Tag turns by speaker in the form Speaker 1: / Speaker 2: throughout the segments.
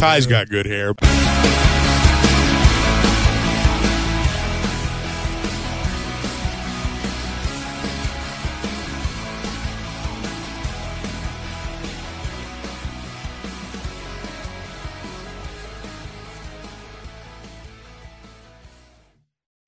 Speaker 1: Ty's got good hair.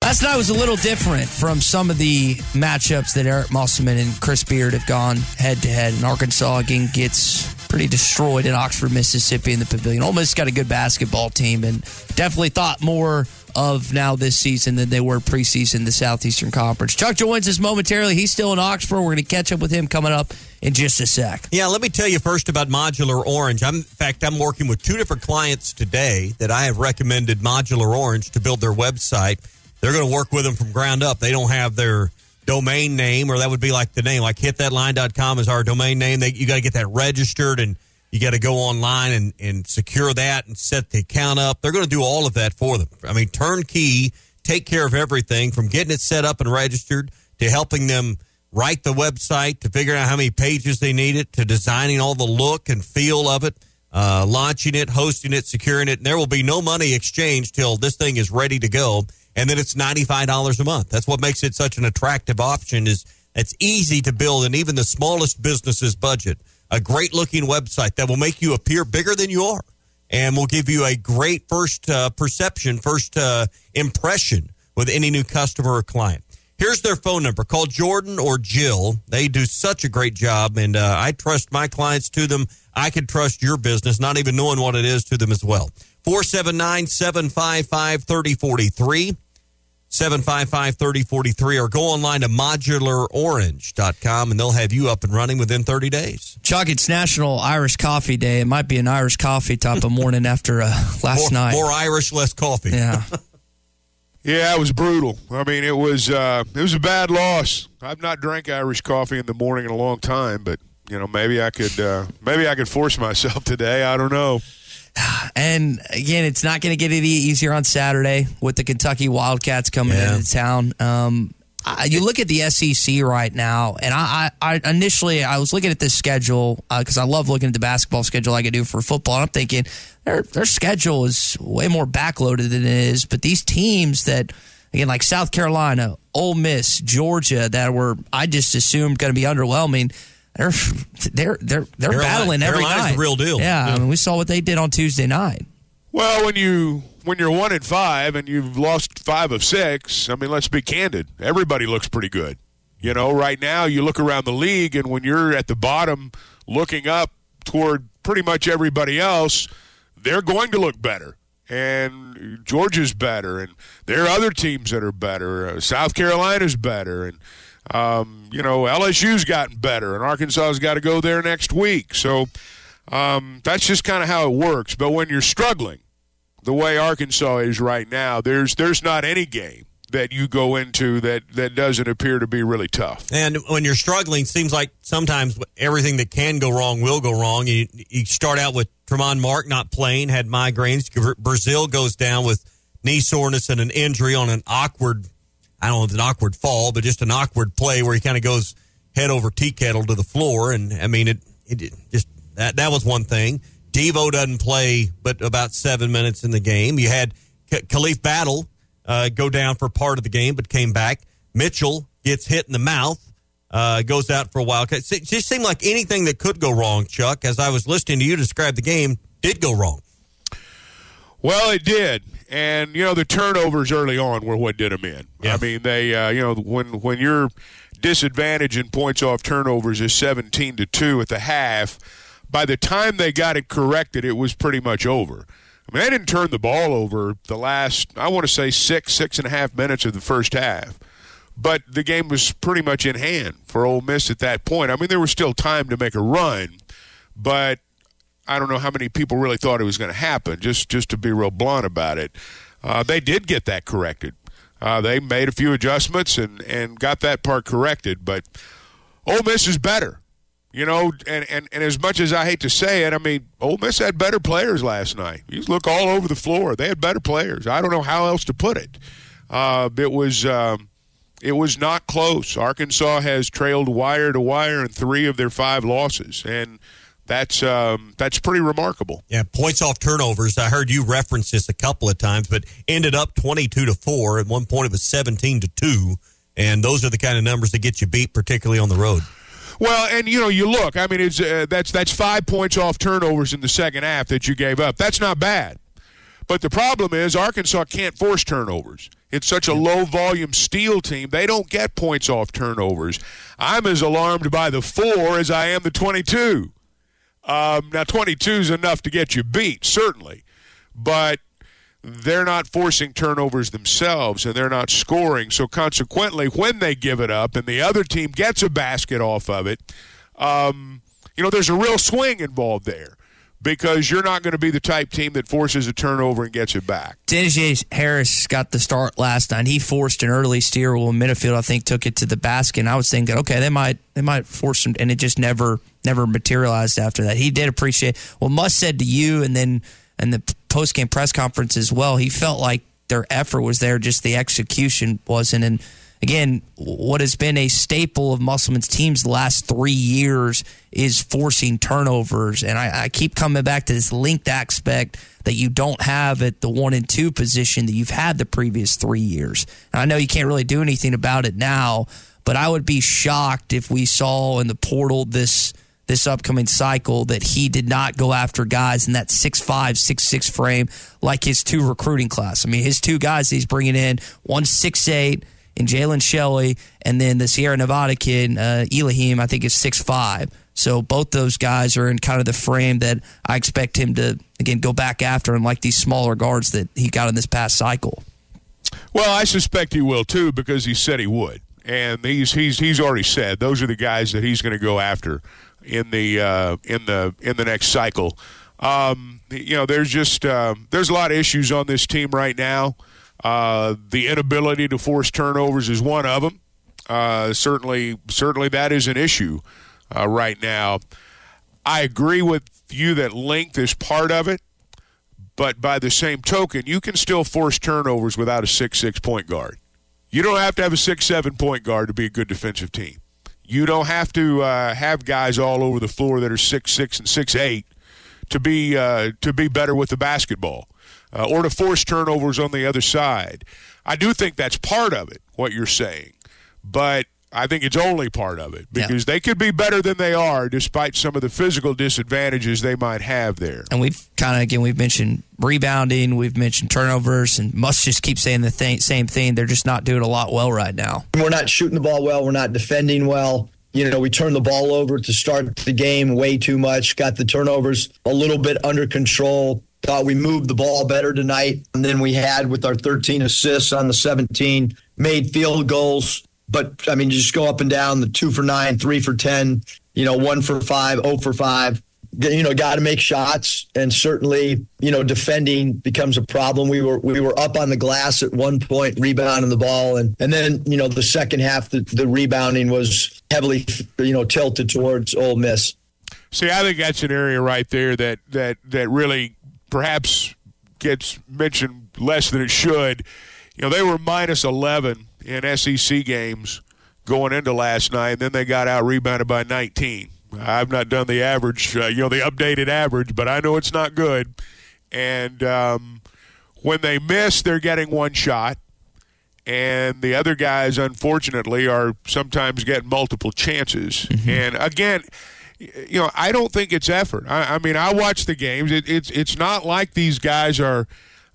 Speaker 2: Last night was a little different from some of the matchups that Eric Musselman and Chris Beard have gone head to head. And Arkansas again gets pretty destroyed in Oxford, Mississippi in the pavilion. Ole Miss got a good basketball team and definitely thought more of now this season than they were preseason the Southeastern Conference. Chuck joins us momentarily. He's still in Oxford. We're going to catch up with him coming up in just a sec.
Speaker 3: Yeah, let me tell you first about Modular Orange. I'm, in fact, I'm working with two different clients today that I have recommended Modular Orange to build their website. They're going to work with them from ground up. They don't have their domain name, or that would be like the name, like hitthatline.com is our domain name. They, you got to get that registered and you got to go online and, and secure that and set the account up. They're going to do all of that for them. I mean, turnkey, take care of everything from getting it set up and registered to helping them write the website to figuring out how many pages they need it to designing all the look and feel of it. Uh, launching it, hosting it, securing it. And there will be no money exchanged till this thing is ready to go and then it's $95 a month. That's what makes it such an attractive option is it's easy to build and even the smallest businesses budget. A great looking website that will make you appear bigger than you are and will give you a great first uh, perception, first uh, impression with any new customer or client. Here's their phone number. Call Jordan or Jill. They do such a great job, and uh, I trust my clients to them. I can trust your business, not even knowing what it is, to them as well. 479 755 3043. 755 3043 or go online to modularorange.com and they'll have you up and running within 30 days.
Speaker 2: Chuck, it's National Irish Coffee Day. It might be an Irish coffee type of morning after uh, last
Speaker 3: more,
Speaker 2: night.
Speaker 3: More Irish, less coffee.
Speaker 2: Yeah.
Speaker 1: Yeah, it was brutal. I mean, it was uh, it was a bad loss. I've not drank Irish coffee in the morning in a long time, but you know, maybe I could uh, maybe I could force myself today. I don't know.
Speaker 2: And again, it's not going to get any easier on Saturday with the Kentucky Wildcats coming
Speaker 3: Yeah.
Speaker 2: into town. Um, I, you look at the SEC right now, and I, I, I initially I was looking at this schedule because I love looking at the basketball schedule like I do for football. I'm thinking their their schedule is way more backloaded than it is, but these teams that again like South Carolina, Ole Miss, Georgia that were I just assumed going to be underwhelming. They're they're they're they're
Speaker 3: Carolina-
Speaker 2: battling every
Speaker 3: Carolina's
Speaker 2: night.
Speaker 3: the real deal.
Speaker 2: Yeah,
Speaker 3: Yeah.
Speaker 2: I mean, we saw what they did on Tuesday night.
Speaker 1: Well, when you when you're one and five and you've lost five of six, I mean, let's be candid. Everybody looks pretty good. You know, right now you look around the league, and when you're at the bottom, looking up toward pretty much everybody else, they're going to look better. And Georgia's better, and there are other teams that are better. Uh, South Carolina's better, and um, you know LSU's gotten better, and Arkansas's got to go there next week. So um, that's just kind of how it works. But when you're struggling, the way Arkansas is right now, there's there's not any game that you go into that that doesn't appear to be really tough.
Speaker 3: And when you're struggling, seems like sometimes everything that can go wrong will go wrong. You, you start out with Tramon Mark not playing, had migraines. Brazile goes down with knee soreness and an injury on an awkward, I don't know if it's an awkward fall, but just an awkward play where he kind of goes head over tea kettle to the floor. And I mean, it, it just, that, that was one thing. Devo doesn't play but about seven minutes in the game. You had Khalif Battle uh, go down for part of the game, but came back. Mitchell gets hit in the mouth, uh, goes out for a while. It just seemed like anything that could go wrong, Chuck, as I was listening to you describe the game, did go wrong.
Speaker 1: Well, it did, and you know the turnovers early on were what did them in.
Speaker 3: Yeah.
Speaker 1: I mean, they uh, you know when when your disadvantage in points off turnovers is seventeen to two at the half, by the time they got it corrected, it was pretty much over. I mean, they didn't turn the ball over the last, I want to say, six, six and a half minutes of the first half. But the game was pretty much in hand for Ole Miss at that point. I mean, there was still time to make a run, but I don't know how many people really thought it was going to happen. Just just to be real blunt about it, uh, they did get that corrected. Uh, they made a few adjustments and and got that part corrected. But Ole Miss is better, you know. And, and and as much as I hate to say it, I mean, Ole Miss had better players last night. You look all over the floor; they had better players. I don't know how else to put it. Uh, it was. Um, it was not close. Arkansas has trailed wire to wire in three of their five losses, and that's um, that's pretty remarkable.
Speaker 3: Yeah, points off turnovers. I heard you reference this a couple of times, but ended up twenty-two to four. At one point, it was seventeen to two, and those are the kind of numbers that get you beat, particularly on the road.
Speaker 1: Well, and you know, you look. I mean, it's uh, that's that's five points off turnovers in the second half that you gave up. That's not bad, but the problem is Arkansas can't force turnovers. It's such a low volume steal team. They don't get points off turnovers. I'm as alarmed by the four as I am the 22. Um, now, 22 is enough to get you beat, certainly, but they're not forcing turnovers themselves and they're not scoring. So, consequently, when they give it up and the other team gets a basket off of it, um, you know, there's a real swing involved there because you're not going to be the type team that forces a turnover and gets it back.
Speaker 2: Dennis Harris got the start last night. He forced an early steer. Well, Menifield, I think, took it to the basket. And I was thinking, okay, they might they might force him, and it just never never materialized after that. He did appreciate. Well, Muss said to you, and then and the post game press conference as well. He felt like their effort was there, just the execution wasn't. And again, what has been a staple of Musselman's teams the last three years is forcing turnovers. And I, I, keep coming back to this linked aspect that you don't have at the one and two position that you've had the previous three years. And I know you can't really do anything about it now, but I would be shocked if we saw in the portal this this upcoming cycle that he did not go after guys in that six five, six six frame like his two recruiting class. I mean, his two guys he's bringing in, one six eight in Jalen Shelley, and then the Sierra Nevada kid, uh, Elohim, I think is six five. So both those guys are in kind of the frame that I expect him to again go back after, and like these smaller guards that he got in this past cycle.
Speaker 1: Well, I suspect he will too because he said he would, and he's he's he's already said those are the guys that he's going to go after in the uh, in the in the next cycle. Um, you know, there's just uh, there's a lot of issues on this team right now. Uh, the inability to force turnovers is one of them. Uh, certainly, certainly that is an issue uh, right now. I agree with you that length is part of it, but by the same token, you can still force turnovers without a six-six point guard. You don't have to have a six-seven point guard to be a good defensive team. You don't have to uh, have guys all over the floor that are six-six and six-eight to be uh, to be better with the basketball uh, or to force turnovers on the other side. I do think that's part of it, what you're saying. But I think it's only part of it because yeah. they could be better than they are despite some of the physical disadvantages they might have there.
Speaker 2: And we've kind of, again, we've mentioned rebounding, we've mentioned turnovers, and must just keep saying the th- same thing. They're just not doing a lot well right now.
Speaker 4: We're not shooting the ball well, we're not defending well. You know, we turned the ball over to start the game way too much, got the turnovers a little bit under control. Thought we moved the ball better tonight than we had with our 13 assists on the 17, made field goals. But I mean, you just go up and down the two for nine, three for 10, you know, one for five, oh for five. You know, got to make shots, and certainly, you know, defending becomes a problem. We were we were up on the glass at one point, rebounding the ball, and and then you know the second half, the, the rebounding was heavily, you know, tilted towards Ole Miss.
Speaker 1: See, I think that's an area right there that that that really perhaps gets mentioned less than it should. You know, they were minus 11 in SEC games going into last night, and then they got out rebounded by 19. I've not done the average, uh, you know, the updated average, but I know it's not good. And um, when they miss, they're getting one shot. And the other guys, unfortunately, are sometimes getting multiple chances. Mm-hmm. And again, you know, I don't think it's effort. I, I mean, I watch the games. It, it's it's not like these guys are,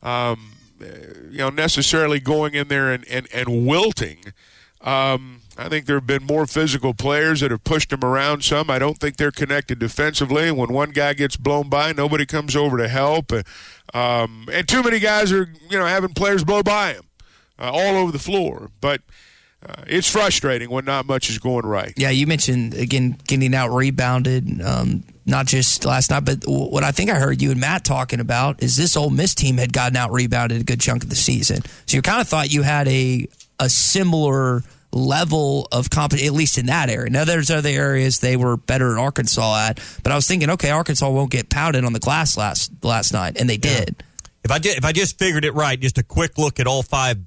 Speaker 1: um, you know, necessarily going in there and and, and wilting. Um, I think there have been more physical players that have pushed them around some. I don't think they're connected defensively. When one guy gets blown by, nobody comes over to help. Um, and too many guys are, you know, having players blow by him uh, all over the floor. But uh, it's frustrating when not much is going right.
Speaker 2: Yeah, you mentioned again getting out rebounded. Um, not just last night, but what I think I heard you and Matt talking about is this Ole Miss team had gotten out rebounded a good chunk of the season. So you kind of thought you had a a similar level of competition, at least in that area. Now, there's other areas they were better in Arkansas at, but I was thinking, okay, Arkansas won't get pounded on the glass last last night, and they did. Yeah.
Speaker 3: If I just, if I just figured it right, just a quick look at all five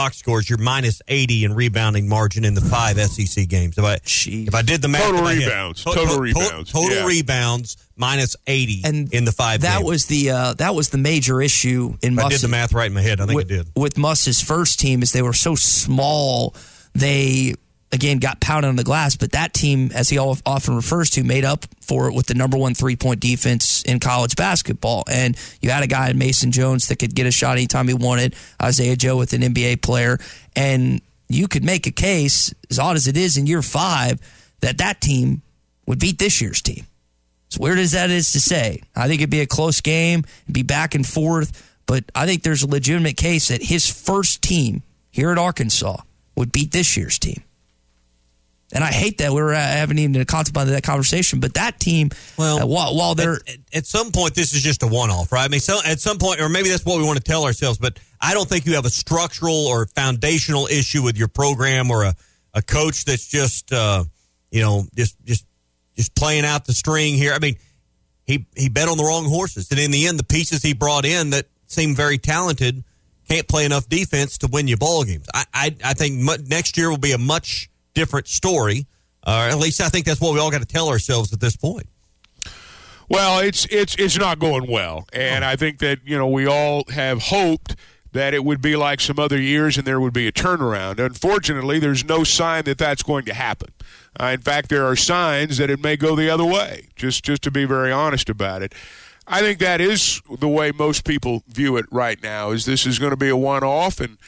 Speaker 3: box scores, you're minus 80 in rebounding margin in the five SEC games. If I,
Speaker 2: Jeez.
Speaker 3: if I did the math,
Speaker 1: total rebounds, total, total, rebounds,
Speaker 3: total
Speaker 1: yeah.
Speaker 3: rebounds minus 80
Speaker 2: and
Speaker 3: in the five.
Speaker 2: That
Speaker 3: games.
Speaker 2: was the uh, that was the major issue in.
Speaker 3: I did the math right in my head. I think
Speaker 2: with,
Speaker 3: I did.
Speaker 2: With Muss's first team, is they were so small, they again got pounded on the glass. But that team, as he often refers to, made up for it with the number one three point defense in college basketball. And you had a guy in Mason Jones that could get a shot anytime he wanted. Isaiah Joe with an NBA player, and you could make a case, as odd as it is in year five, that that team would beat this year's team. As weird as that is to say, I think it'd be a close game, it'd be back and forth. But I think there's a legitimate case that his first team here at Arkansas would beat this year's team. And I hate that we were haven't even contemplated that conversation. But that team,
Speaker 3: well,
Speaker 2: uh, while, while they're
Speaker 3: at, at, some point, this is just a one-off, right? I mean, so at some point, or maybe that's what we want to tell ourselves. But I don't think you have a structural or foundational issue with your program or a, a coach that's just, uh, you know, just just just playing out the string here. I mean, he he bet on the wrong horses, and in the end, the pieces he brought in that seem very talented can't play enough defense to win you ball games. I I, I think next year will be a much different story. Uh, at least I think that's what we all got to tell ourselves at this point.
Speaker 1: Well, it's it's it's not going well, and I think that you know we all have hoped that it would be like some other years and there would be a turnaround. Unfortunately, there's no sign that that's going to happen. Uh, in fact, there are signs that it may go the other way. Just just to be very honest about it. I think that is the way most people view it right now. Is this is going to be a one-off and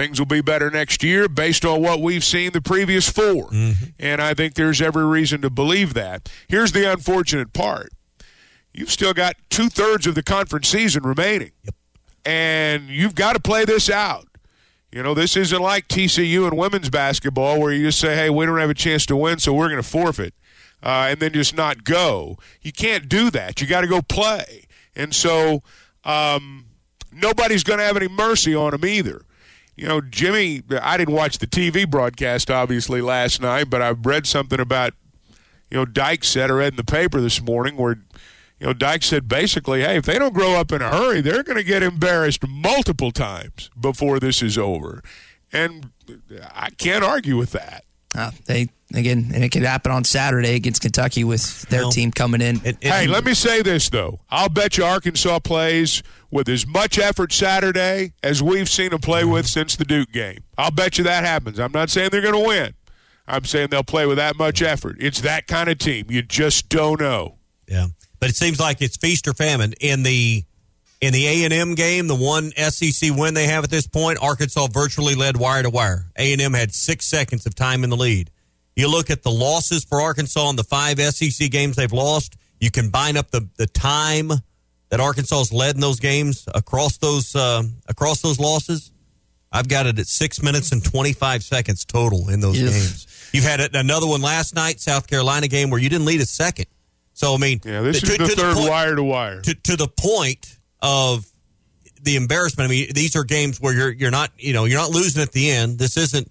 Speaker 1: things will be better next year based on what we've seen the previous 4
Speaker 3: mm-hmm.
Speaker 1: And I think there's every reason to believe that. Here's the unfortunate part you've still got two thirds of the conference season remaining.
Speaker 3: Yep.
Speaker 1: And you've got to play this out. You know, this isn't like TCU and women's basketball where you just say, hey, we don't have a chance to win, so we're going to forfeit. Uh, and then just not go. You can't do that. You got to go play. And so um, nobody's going to have any mercy on them either you know, Jimmy, I didn't watch the TV broadcast obviously last night, but I read something about, you know, Dyke said, I read in the paper this morning where, you know, Dyke said basically, hey, if they don't grow up in a hurry, they're going to get embarrassed multiple times before this is over. And I can't argue with that.
Speaker 2: Uh, they again, and it could happen on Saturday against Kentucky with their well, team coming in. It,
Speaker 1: it, hey, let me say this though: I'll bet you Arkansas plays with as much effort Saturday as we've seen them play with since the Duke game. I'll bet you that happens. I'm not saying they're going to win. I'm saying they'll play with that much effort. It's that kind of team. You just don't know.
Speaker 3: Yeah, but it seems like it's feast or famine in the in the A and M game, the one SEC win they have at this point, Arkansas virtually led wire to wire. A and M had six seconds of time in the lead. You look at the losses for Arkansas in the five SEC games they've lost. You combine up the the time that Arkansas has led in those games across those uh, across those losses. I've got it at six minutes and twenty five seconds total in those yes. games. You've had another one last night, South Carolina game, where you didn't lead a second. So I mean,
Speaker 1: yeah, this to, is the to third the point, wire to wire.
Speaker 3: To, to the point of the embarrassment. I mean, these are games where you're you're not you know you're not losing at the end. This isn't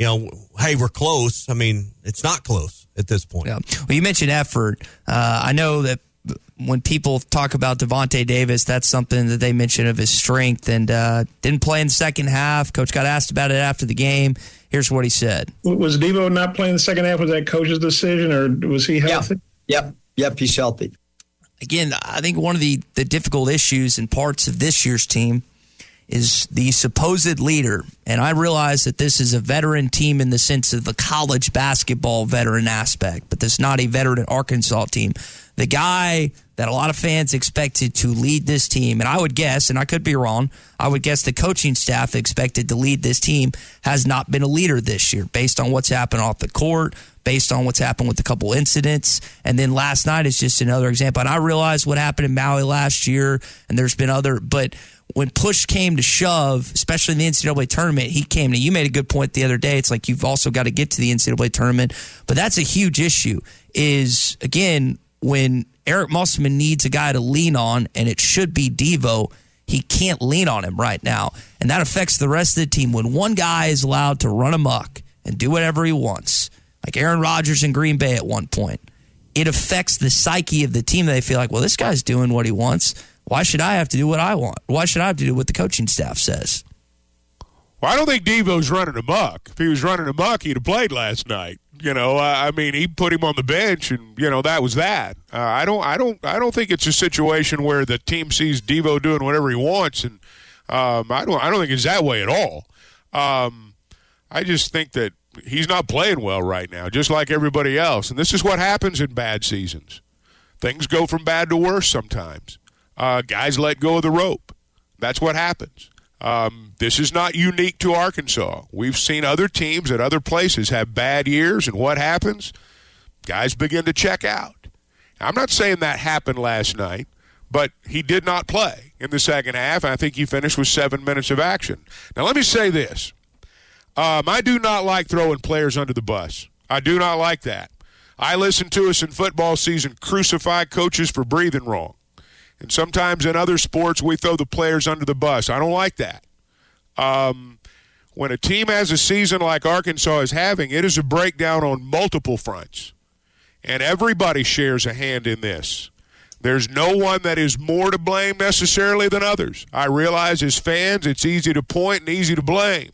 Speaker 3: you know, hey, we're close. I mean, it's not close at this point.
Speaker 2: Yeah. Well, you mentioned effort. Uh, I know that when people talk about Davonte Davis, that's something that they mention of his strength. And uh, didn't play in the second half. Coach got asked about it after the game. Here's what he said:
Speaker 5: Was Devo not playing the second half? Was that coach's decision, or was he healthy?
Speaker 4: Yep, yep, yep he's healthy
Speaker 2: again, I think one of the, the difficult issues and parts of this year's team is the supposed leader. And I realize that this is a veteran team in the sense of the college basketball veteran aspect, but this is not a veteran Arkansas team. The guy that a lot of fans expected to lead this team, and I would guess, and I could be wrong, I would guess the coaching staff expected to lead this team has not been a leader this year based on what's happened off the court, based on what's happened with a couple incidents. And then last night is just another example. And I realize what happened in Maui last year, and there's been other, but when push came to shove, especially in the NCAA tournament, he came to. You made a good point the other day. It's like you've also got to get to the NCAA tournament, but that's a huge issue. Is again when Eric Musselman needs a guy to lean on, and it should be Devo. He can't lean on him right now, and that affects the rest of the team. When one guy is allowed to run amok and do whatever he wants, like Aaron Rodgers in Green Bay at one point, it affects the psyche of the team. They feel like, well, this guy's doing what he wants why should I have to do what I want? Why should I have to do what the coaching staff says?
Speaker 1: Well, I don't think Devo's running amok. If he was running amok, he'd have played last night. You know, I mean, he put him on the bench, and you know that was that. Uh, I don't, I don't, I don't think it's a situation where the team sees Devo doing whatever he wants, and um, I don't, I don't think it's that way at all. Um, I just think that he's not playing well right now, just like everybody else, and this is what happens in bad seasons. Things go from bad to worse sometimes uh, guys let go of the rope. That's what happens. Um, this is not unique to Arkansas. We've seen other teams at other places have bad years, and what happens? Guys begin to check out. I'm not saying that happened last night, but he did not play in the second half. I think he finished with seven minutes of action. Now, let me say this um, I do not like throwing players under the bus. I do not like that. I listen to us in football season crucify coaches for breathing wrong. And sometimes in other sports, we throw the players under the bus. I don't like that. Um, when a team has a season like Arkansas is having, it is a breakdown on multiple fronts. And everybody shares a hand in this. There's no one that is more to blame necessarily than others. I realize as fans, it's easy to point and easy to blame.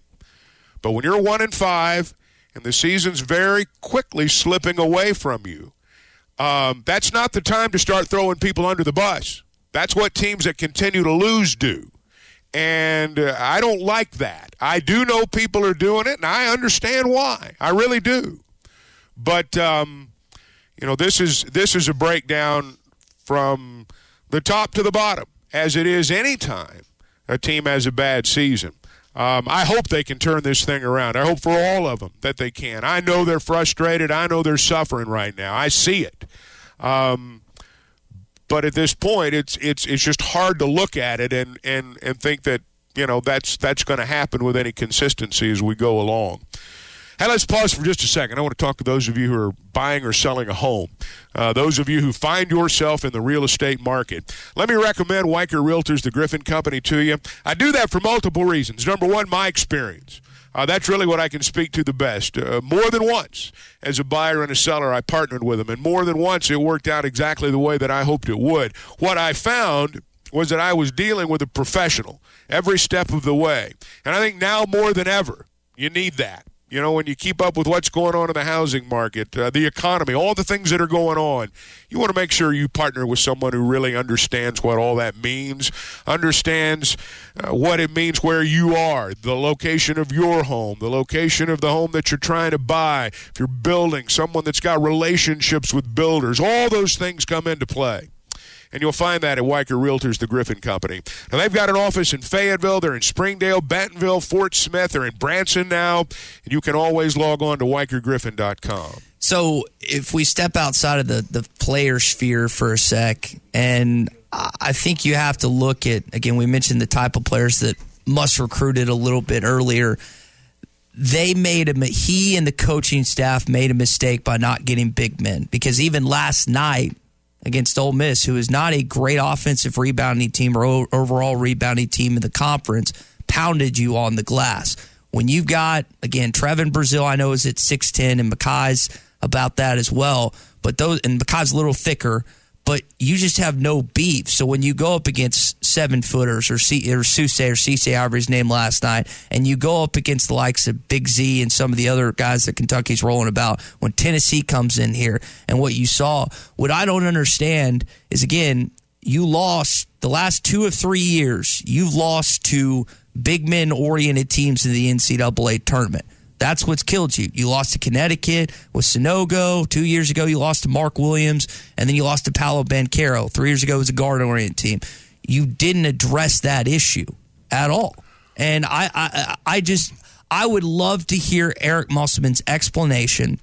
Speaker 1: But when you're one and five and the season's very quickly slipping away from you, um, that's not the time to start throwing people under the bus. That's what teams that continue to lose do. And uh, I don't like that. I do know people are doing it, and I understand why. I really do. But um, you know, this is this is a breakdown from the top to the bottom, as it is any time a team has a bad season. Um, I hope they can turn this thing around. I hope for all of them that they can. I know they're frustrated. I know they're suffering right now. I see it. Um, but at this point, it's it's it's just hard to look at it and and and think that you know that's that's going to happen with any consistency as we go along. Hey, let's pause for just a second. I want to talk to those of you who are buying or selling a home. Uh, those of you who find yourself in the real estate market. Let me recommend Weichert Realtors, the Griffin Company, to you. I do that for multiple reasons. Number one, my experience. Uh, that's really what I can speak to the best. Uh, more than once, as a buyer and a seller, I partnered with them, and more than once, it worked out exactly the way that I hoped it would. What I found was that I was dealing with a professional every step of the way. And I think now more than ever, you need that. You know, when you keep up with what's going on in the housing market, uh, the economy, all the things that are going on, you want to make sure you partner with someone who really understands what all that means, understands uh, what it means where you are, the location of your home, the location of the home that you're trying to buy. If you're building, someone that's got relationships with builders, all those things come into play and you'll find that at Weichert Realtors, the Griffin Company. Now, they've got an office in Fayetteville, they're in Springdale, Bentonville, Fort Smith, they're in Branson now, and you can always log on to WeicherGriffin.com.
Speaker 2: So, if we step outside of the, the player sphere for a sec, and I think you have to look at, again, we mentioned the type of players that Muss recruited a little bit earlier they made a he and the coaching staff made a mistake by not getting big men because even last night against Ole Miss, who is not a great offensive rebounding team or overall rebounding team in the conference, pounded you on the glass. When you've got, again, Trevon Brazile, I know is at 6'10, and Makhi's about that as well. But those, and Makhi's a little thicker but you just have no beef. So when you go up against seven footers or C or Suse or however his name last night, and you go up against the likes of Big Z and some of the other guys that Kentucky's rolling about, when Tennessee comes in here and what you saw, what I don't understand is again, you lost the last two of three years, you've lost to big men oriented teams in the NCAA tournament. That's what's killed you. You lost to Connecticut with Sanogo. Two years ago, you lost to Mark Williams, and then you lost to Paolo Banchero. Three years ago, it was a guard oriented team. You didn't address that issue at all. And I, I, I just, I would love to hear Eric Musselman's explanation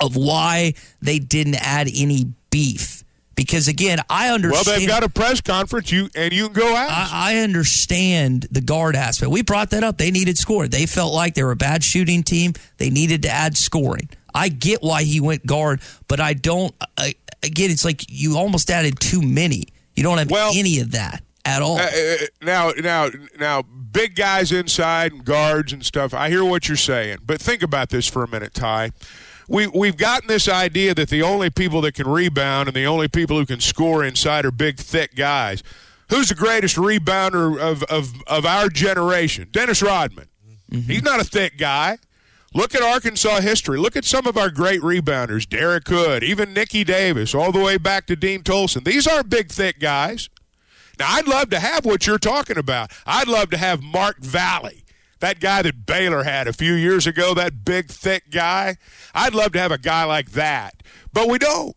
Speaker 2: of why they didn't add any beef. Because again, I understand.
Speaker 1: Well, they've got a press conference, you and you can go out.
Speaker 2: I, I understand the guard aspect. We brought that up. They needed scoring. They felt like they were a bad shooting team. They needed to add scoring. I get why he went guard, but I don't. I, again, it's like you almost added too many. You don't have
Speaker 1: Well-
Speaker 2: any of that at all.
Speaker 1: Uh, uh, now, now, now, big guys inside and guards and stuff. I hear what you're saying, but think about this for a minute, Ty. We we've gotten this idea that the only people that can rebound and the only people who can score inside are big, thick guys. Who's the greatest rebounder of of, of our generation? Dennis Rodman. Mm-hmm. He's not a thick guy. Look at Arkansas history. Look at some of our great rebounders, Derek Hood, even Nicky Davis, all the way back to Dean Tolson. These aren't big, thick guys. Now, I'd love to have what you're talking about. I'd love to have Mark Valley, that guy that Baylor had a few years ago, that big, thick guy. I'd love to have a guy like that, but we don't.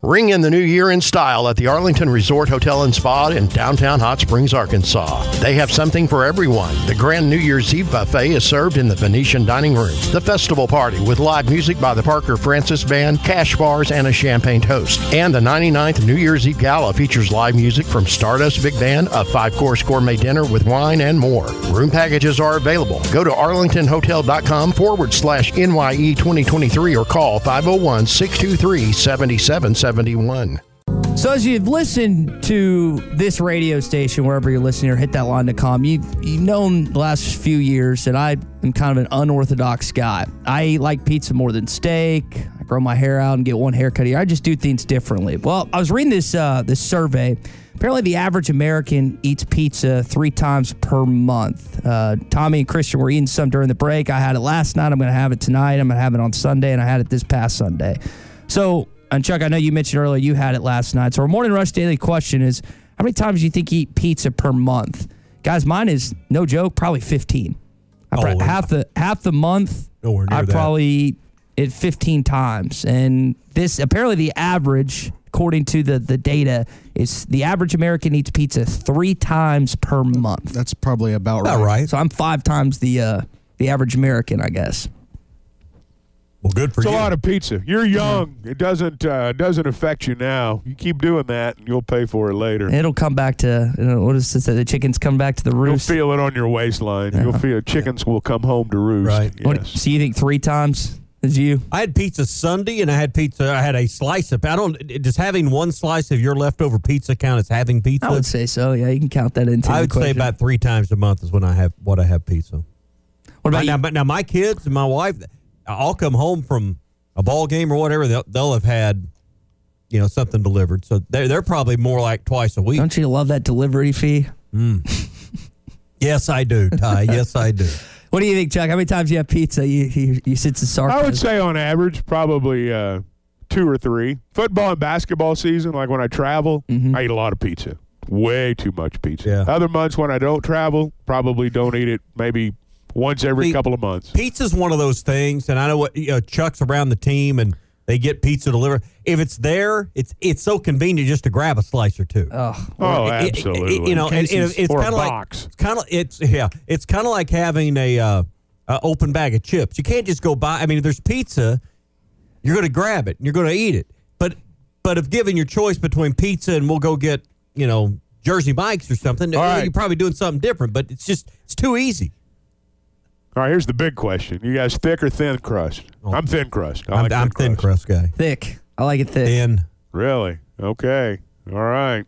Speaker 6: Ring in the new year in style at the Arlington Resort Hotel and Spa in downtown Hot Springs, Arkansas. They have something for everyone. The Grand New Year's Eve buffet is served in the Venetian dining room. The festival party with live music by the Parker Francis Band, cash bars, and a champagne toast. And the 99th New Year's Eve Gala features live music from Stardust Big Band, a five-course gourmet dinner with wine and more. Room packages are available. Go to arlingtonhotel.com forward slash NYE 2023 or call 501 623 7771.
Speaker 2: So as you've listened to this radio station, wherever you're listening, or hit that line.com, you, you've known the last few years that I am kind of an unorthodox guy. I eat like pizza more than steak. I grow my hair out and get one haircut a year. I just do things differently. Well, I was reading this uh, this survey. Apparently, the average American eats pizza three times per month. Uh, Tommy and Christian were eating some during the break. I had it last night. I'm going to have it tonight. I'm going to have it on Sunday, and I had it this past Sunday. So, and Chuck, I know you mentioned earlier you had it last night. So, our morning rush daily question is: How many times do you think you eat pizza per month? Guys, mine is no joke, probably 15. I
Speaker 3: Oh,
Speaker 2: probably, half the half the month.
Speaker 3: Nowhere near
Speaker 2: I
Speaker 3: that.
Speaker 2: probably eat it 15 times, and this apparently the average, according to the the data, is the average American eats pizza three times per month.
Speaker 7: That's probably about
Speaker 3: About
Speaker 7: right.
Speaker 3: right.
Speaker 2: So I'm five times the uh, the average American, I guess.
Speaker 3: Well, good for you.
Speaker 1: It's a lot of pizza. You're young. It doesn't uh, doesn't affect you now. You keep doing that, and you'll pay for it later.
Speaker 2: It'll come back to you know, what is this? The chickens come back to the roost.
Speaker 1: You'll feel it on your waistline. You'll feel chickens will come home to roost.
Speaker 3: Right.
Speaker 1: Yes.
Speaker 2: What, so you think three times is you?
Speaker 3: I had pizza Sunday, and I had pizza. I had a slice of. I don't. Does having one slice of your leftover pizza count as having pizza?
Speaker 2: I would say so. Yeah, you can count that into.
Speaker 3: I
Speaker 2: the
Speaker 3: would say about three times a month is when I have what I have pizza.
Speaker 2: What about
Speaker 3: now,
Speaker 2: you?
Speaker 3: but now my kids and my wife, I'll come home from a ball game or whatever. They'll, they'll have had, you know, something delivered. So they're they're probably more like twice a week.
Speaker 2: Don't you love that delivery fee?
Speaker 3: Yes, I do, Ty. yes, I do.
Speaker 2: What do you think, Chuck? How many times you have pizza? You you, you sense the sarcasm.
Speaker 1: I would say on average, probably uh, two or three. Football and basketball season, like when I travel, I eat a lot of pizza. Way too much pizza.
Speaker 3: Yeah.
Speaker 1: Other months when I don't travel, probably don't eat it. Maybe once every
Speaker 3: See,
Speaker 1: couple of months.
Speaker 3: Pizza's one of those things, and I know what you know, Chuck's around the team, and they get pizza delivered. If it's there, it's it's so convenient just to grab a slice or two.
Speaker 2: Oh,
Speaker 1: Oh,
Speaker 3: It- it-
Speaker 1: absolutely.
Speaker 3: you know, and, and it's kind of like it's kind of it's yeah, it's kind of like having a, uh, a open bag of chips. You can't just go buy. I mean, if there's pizza, you're going to grab it and you're going to eat it. But but if given your choice between pizza and we'll go get you know Jersey Mike's or something,
Speaker 1: All right.
Speaker 3: you're probably doing something different. But it's just it's too easy.
Speaker 1: All right, here's the big question: You guys thick or thin crust? I'm thin crust. I
Speaker 3: Oh. I'm,
Speaker 1: like
Speaker 3: I'm thin crust guy.
Speaker 2: thick. I like it thick.
Speaker 3: Thin.
Speaker 1: Really? Okay. All right.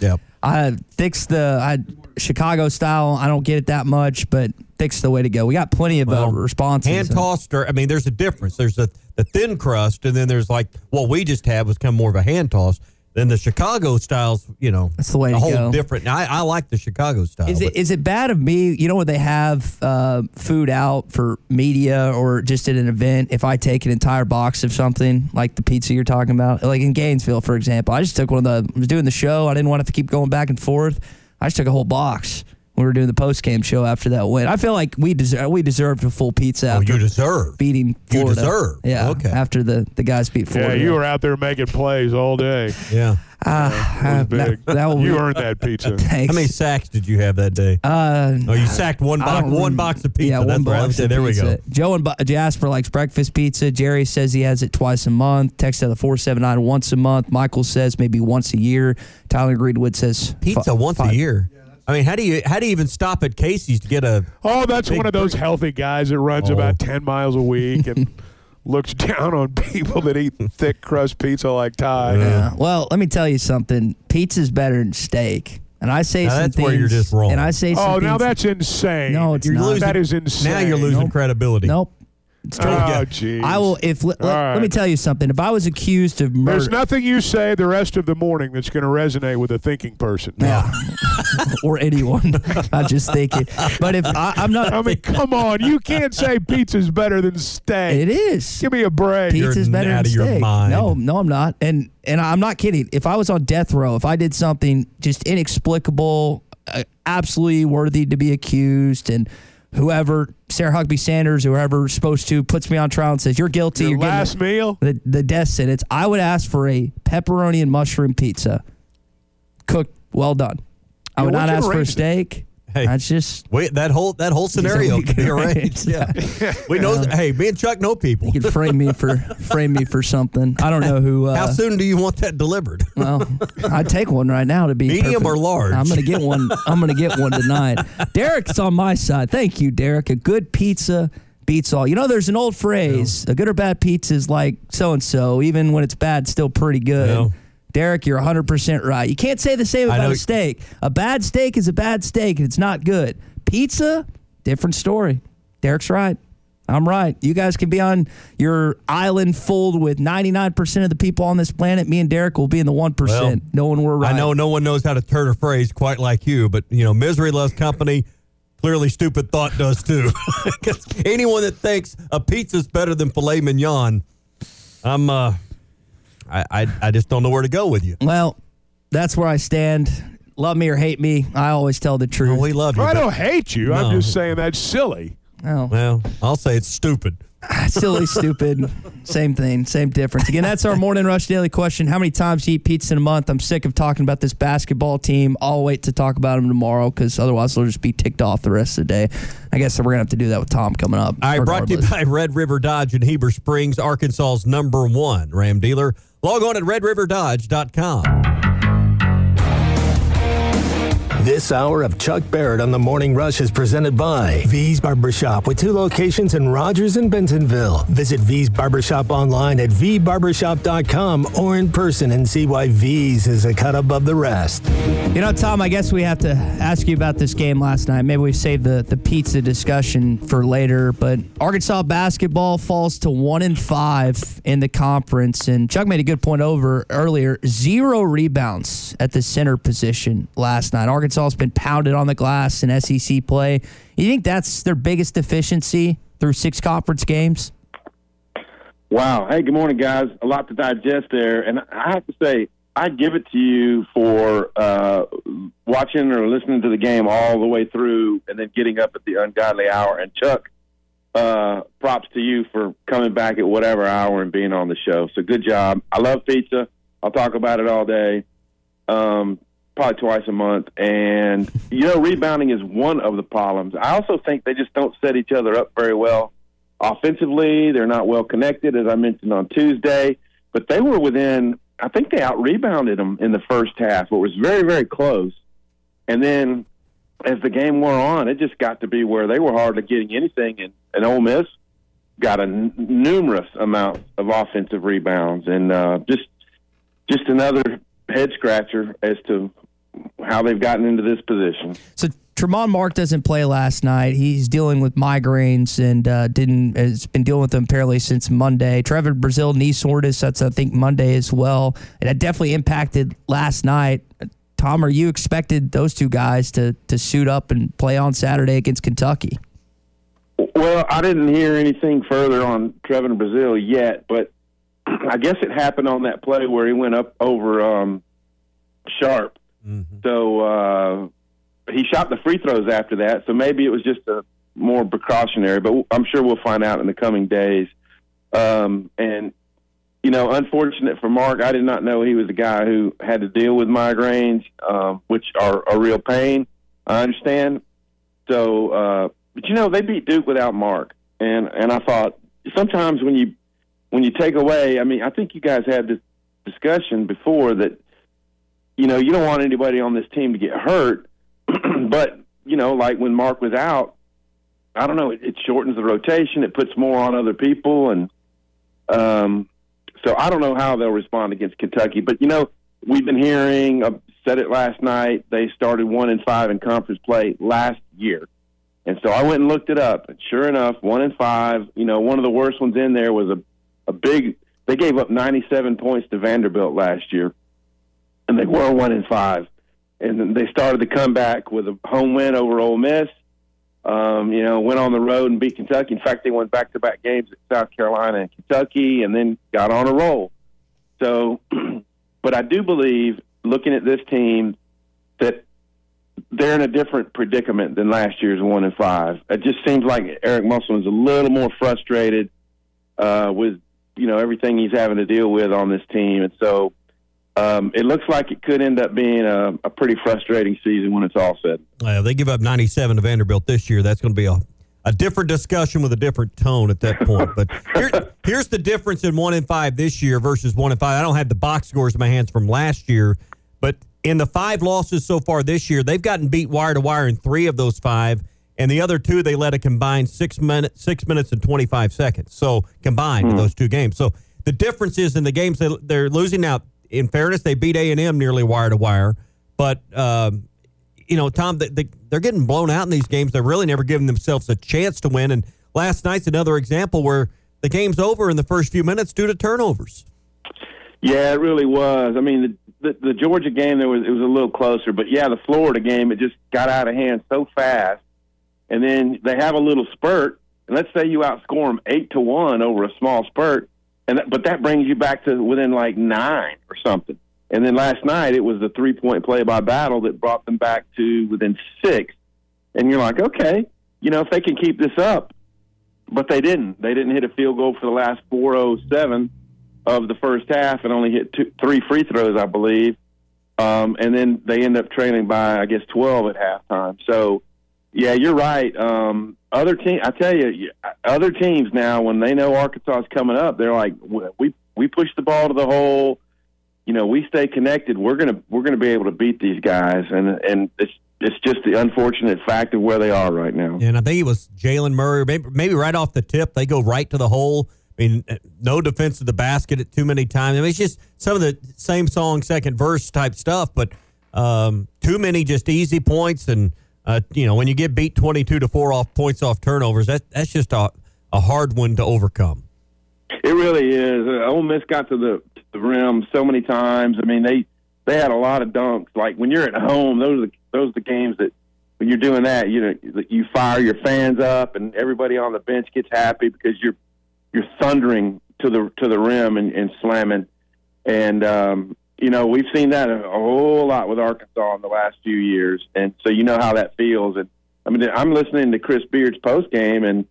Speaker 3: Yep.
Speaker 2: I thick's the I Chicago style. I don't get it that much, but thick's the way to go. We got plenty of uh, responses.
Speaker 3: Hand tossed, or I mean, there's a difference. There's a the thin crust, and then there's like what we just had was kind of more of a hand toss. Then the Chicago styles, you know,
Speaker 2: That's the way
Speaker 3: a
Speaker 2: to
Speaker 3: whole
Speaker 2: go.
Speaker 3: different. I, I like the Chicago style.
Speaker 2: Is
Speaker 3: but-
Speaker 2: it is it bad of me? You know when they have uh, food out for media or just at an event. If I take an entire box of something like the pizza you're talking about, like in Gainesville, for example, I just took one of the. I was doing the show. I didn't want have to keep going back and forth. I just took a whole box. When We were doing the post game show after that win. I feel like we deserve we deserved a full pizza.
Speaker 3: Oh,
Speaker 2: after
Speaker 3: you deserve.
Speaker 2: beating Florida.
Speaker 3: You
Speaker 2: Florida.
Speaker 3: deserve.
Speaker 2: Yeah.
Speaker 3: Okay.
Speaker 2: After the the guys beat Florida.
Speaker 1: Yeah, you were out there making plays all day.
Speaker 3: Yeah.
Speaker 2: Ah,
Speaker 1: It was
Speaker 2: uh,
Speaker 1: big.
Speaker 2: that- that will
Speaker 1: you
Speaker 2: be-
Speaker 1: earned that pizza.
Speaker 2: Thanks.
Speaker 3: How many sacks did you have that day?
Speaker 2: Uh,
Speaker 3: oh, you sacked one box,
Speaker 2: don't
Speaker 3: one
Speaker 2: rem-
Speaker 3: box of pizza.
Speaker 2: Yeah,
Speaker 3: That's
Speaker 2: one box
Speaker 3: Okay,
Speaker 2: of
Speaker 3: there we go.
Speaker 2: Joe and Jasper likes breakfast pizza. Jerry says he has it twice a month. Text out of 479 once a month. Michael says maybe once a year. Tyler Greenwood says
Speaker 3: Pizza
Speaker 2: fi-
Speaker 3: once
Speaker 2: five-
Speaker 3: a year. I mean, how do you how do you even stop at Casey's to get a?
Speaker 1: Oh, that's one of those healthy guys that runs
Speaker 3: Oh.
Speaker 1: about 10 miles a week and looks down on people that eat thick crust pizza like Ty.
Speaker 2: Yeah. Well, let me tell you something. Pizza's better than steak. And I say
Speaker 3: Now,
Speaker 2: some
Speaker 3: that's
Speaker 2: things.
Speaker 3: where you're just wrong.
Speaker 2: And I say oh, some
Speaker 1: Oh, now that's insane.
Speaker 2: No, it's
Speaker 3: You're
Speaker 2: not.
Speaker 3: losing.
Speaker 1: That is insane.
Speaker 3: Now you're losing
Speaker 2: Nope.
Speaker 3: credibility.
Speaker 2: Nope. It's true.
Speaker 1: Oh, jeez.
Speaker 2: I will. If let, let,
Speaker 1: All
Speaker 2: let me tell you something. If I was accused of murder,
Speaker 1: There's nothing you say the rest of the morning that's going to resonate with a thinking person.
Speaker 2: Yeah. or anyone. I just think it. But if I, I'm not,
Speaker 1: I mean, come on. You can't say pizza's better than steak.
Speaker 2: it is.
Speaker 1: Give me a break.
Speaker 3: You're
Speaker 2: Pizza's better than
Speaker 3: of your
Speaker 2: steak.
Speaker 3: mind.
Speaker 2: No, no, I'm not. And and I'm not kidding. If I was on death row, if I did something just inexplicable, uh, absolutely worthy to be accused, and whoever Sarah Huckabee Sanders, whoever's supposed to, puts me on trial and says you're guilty,
Speaker 1: Your
Speaker 2: you're
Speaker 1: last meal?
Speaker 2: the the death sentence, I would ask for a pepperoni and mushroom pizza, cooked, well done. I
Speaker 1: Yeah,
Speaker 2: would not ask for a steak.
Speaker 3: Hey.
Speaker 2: That's just
Speaker 3: Wait, that whole that whole scenario could be
Speaker 2: can
Speaker 3: arranged.
Speaker 2: arrange.
Speaker 3: Yeah, we know. hey, me and Chuck know people.
Speaker 2: you can frame me for frame me for something. I don't know who. Uh,
Speaker 3: How soon do you want that delivered?
Speaker 2: Well, I'd take one right now to be
Speaker 3: Medium
Speaker 2: perfect.
Speaker 3: or large?
Speaker 2: I'm gonna get one. I'm gonna get one tonight. Derek's on my side. Thank you, Derek. A good pizza beats all. You know, there's an old phrase: a good or bad pizza is like so and so. Even when it's bad, still pretty good.
Speaker 3: Yeah.
Speaker 2: Derek, you're 100% right. You can't say the same about a steak. A bad steak is a bad steak, and it's not good. Pizza, different story. Derek's right. I'm right. You guys can be on your island full with 99% of the people on this planet. Me and Derek will be in the 1%.
Speaker 3: Well,
Speaker 2: knowing we're right.
Speaker 3: I know no one knows how to turn a phrase quite like you, but you know, misery loves company. Clearly, stupid thought does too. 'Cause anyone that thinks a pizza's better than filet mignon, I'm uh, I, I I just don't know where to go with you.
Speaker 2: Well, that's where I stand. Love me or hate me, I always tell the truth.
Speaker 3: Well, we love you.
Speaker 1: I
Speaker 3: but-
Speaker 1: don't hate you. I'm
Speaker 3: No.
Speaker 1: just saying that's silly.
Speaker 2: Oh.
Speaker 3: Well, I'll say it's stupid.
Speaker 2: Ah, silly, stupid. Same thing, same difference. Again, that's our morning rush daily question. How many times do you eat pizza in a month? I'm sick of talking about this basketball team. I'll wait to talk about them tomorrow because otherwise they'll just be ticked off the rest of the day. I guess we're going to have to do that with Tom coming up.
Speaker 3: All right, brought to you
Speaker 2: regardless.
Speaker 3: by Red River Dodge in Heber Springs, Arkansas's number one Ram dealer. Log on at redriverdodge.com.
Speaker 8: This hour of Chuck Barrett on the Morning Rush is presented by V's Barbershop with two locations in Rogers and Bentonville. Visit V's Barbershop online at vbarbershop.com or in person and see why V's is a cut above the rest.
Speaker 2: You know, Tom, I guess we have to ask you about this game last night. Maybe we save the, the pizza discussion for later, but Arkansas basketball falls to one and five in the conference. And Chuck made a good point over earlier. Zero rebounds at the center position last night. Arkansas has been pounded on the glass in SEC play. You think that's their biggest deficiency through six conference games?
Speaker 9: Wow. Hey, good morning, guys. A lot to digest there. And I have to say, I give it to you for uh, watching or listening to the game all the way through and then getting up at the ungodly hour. And Chuck, uh, props to you for coming back at whatever hour and being on the show. So good job. I love pizza. I'll talk about it all day, um, probably twice a month. And, you know, rebounding is one of the problems. I also think they just don't set each other up very well offensively. They're not well connected, as I mentioned on Tuesday. But they were within, I think they out rebounded them in the first half. It was very, very close. And then as the game wore on, it just got to be where they were hardly getting anything. And, and Ole Miss got a n- numerous amount of offensive rebounds. And uh, just just another head scratcher as to how they've gotten into this position.
Speaker 2: So, Tramon Mark doesn't play last night. He's dealing with migraines and uh, didn't has been dealing with them apparently since Monday. Trevon Brazile knee soreness. That's I think Monday as well. And that definitely impacted last night. Tom, are you expected those two guys to to suit up and play on Saturday against Kentucky?
Speaker 9: Well, I didn't hear anything further on Trevon Brazile yet, but I guess it happened on that play where he went up over um, Sharp. Mm-hmm. So uh, he shot the free throws after that. So maybe it was just a more precautionary, but I'm sure we'll find out in the coming days. Um, and you know, unfortunate for Mark, I did not know he was a guy who had to deal with migraines, um, which are a real pain. I understand. So, uh, but you know, they beat Duke without Mark, and and I thought sometimes when you when you take away, I mean, I think you guys had this discussion before that, you know, you don't want anybody on this team to get hurt, but you know, like when Mark was out, I don't know, it, it shortens the rotation, it puts more on other people, and um, so I don't know how they'll respond against Kentucky. But you know, we've been hearing, uh, said it last night, they started one and five in conference play last year. And so I went and looked it up. And sure enough, one and five. You know, one of the worst ones in there was a a big. They gave up 97 points to Vanderbilt last year, and they were one in five. And they started the comeback with a home win over Ole Miss. Um, you know, went on the road and beat Kentucky. In fact, they went back to back games at South Carolina and Kentucky, and then got on a roll. So, but I do believe, looking at this team, that they're in a different predicament than last year's one and five. It just seems like Eric Musselman is a little more frustrated uh, with you know everything he's having to deal with on this team, and so um, it looks like it could end up being a, a pretty frustrating season when it's all said.
Speaker 3: Uh, they give up 97 to Vanderbilt this year. That's going to be a, a different discussion with a different tone at that point. But here, here's the difference in one and five this year versus one and five. I don't have the box scores in my hands from last year, but in the five losses so far this year, they've gotten beat wire to wire in three of those five and the other two they led a combined six minutes, six minutes and twenty five seconds. So combined in hmm. those two games. So the difference is in the games they, they're losing now. In fairness, they beat A and M nearly wire to wire, but um, you know, Tom, they, they, they're getting blown out in these games. They're really never giving themselves a chance to win. And last night's another example where the game's over in the first few minutes due to turnovers.
Speaker 9: Yeah, it really was. I mean, the, the, the Georgia game there was it was a little closer, but yeah, the Florida game it just got out of hand so fast and then they have a little spurt, and let's say you outscore them eight to one over a small spurt, and but that brings you back to within like nine or something. And then last night it was the three point play by battle that brought them back to within six. And you're like, okay, you know, if they can keep this up, but they didn't. They didn't hit a field goal for the last 407 of the first half and only hit two, three free throws, I believe. Um, and then they end up trailing by, I guess, 12 at halftime. So yeah, you're right. Um, other team, I tell you, other teams now when they know Arkansas is coming up, they're like, we we push the ball to the hole. You know, we stay connected. We're gonna we're gonna be able to beat these guys, and and it's it's just the unfortunate fact of where they are right now.
Speaker 3: And I think it was Jaylen Murray, maybe, maybe right off the tip, they go right to the hole. I mean, no defense of the basket at too many times. I mean, it's just some of the same song, second verse type stuff, but um, too many just easy points and uh, you know, when you get beat 22 to 4 off points off turnovers, that, that's just a, a hard one to overcome.
Speaker 9: It really is. Uh, Ole Miss got to the, to the rim so many times. I mean, they they had a lot of dunks. Like when you're at home, those are the, those are the games that when you're doing that, you know, you fire your fans up, and everybody on the bench gets happy because you're you're thundering to the to the rim and, and slamming. And um, you know, we've seen that a, whole lot with Arkansas in the last few years, and so you know how that feels. And I mean, I'm listening to Chris Beard's post game, and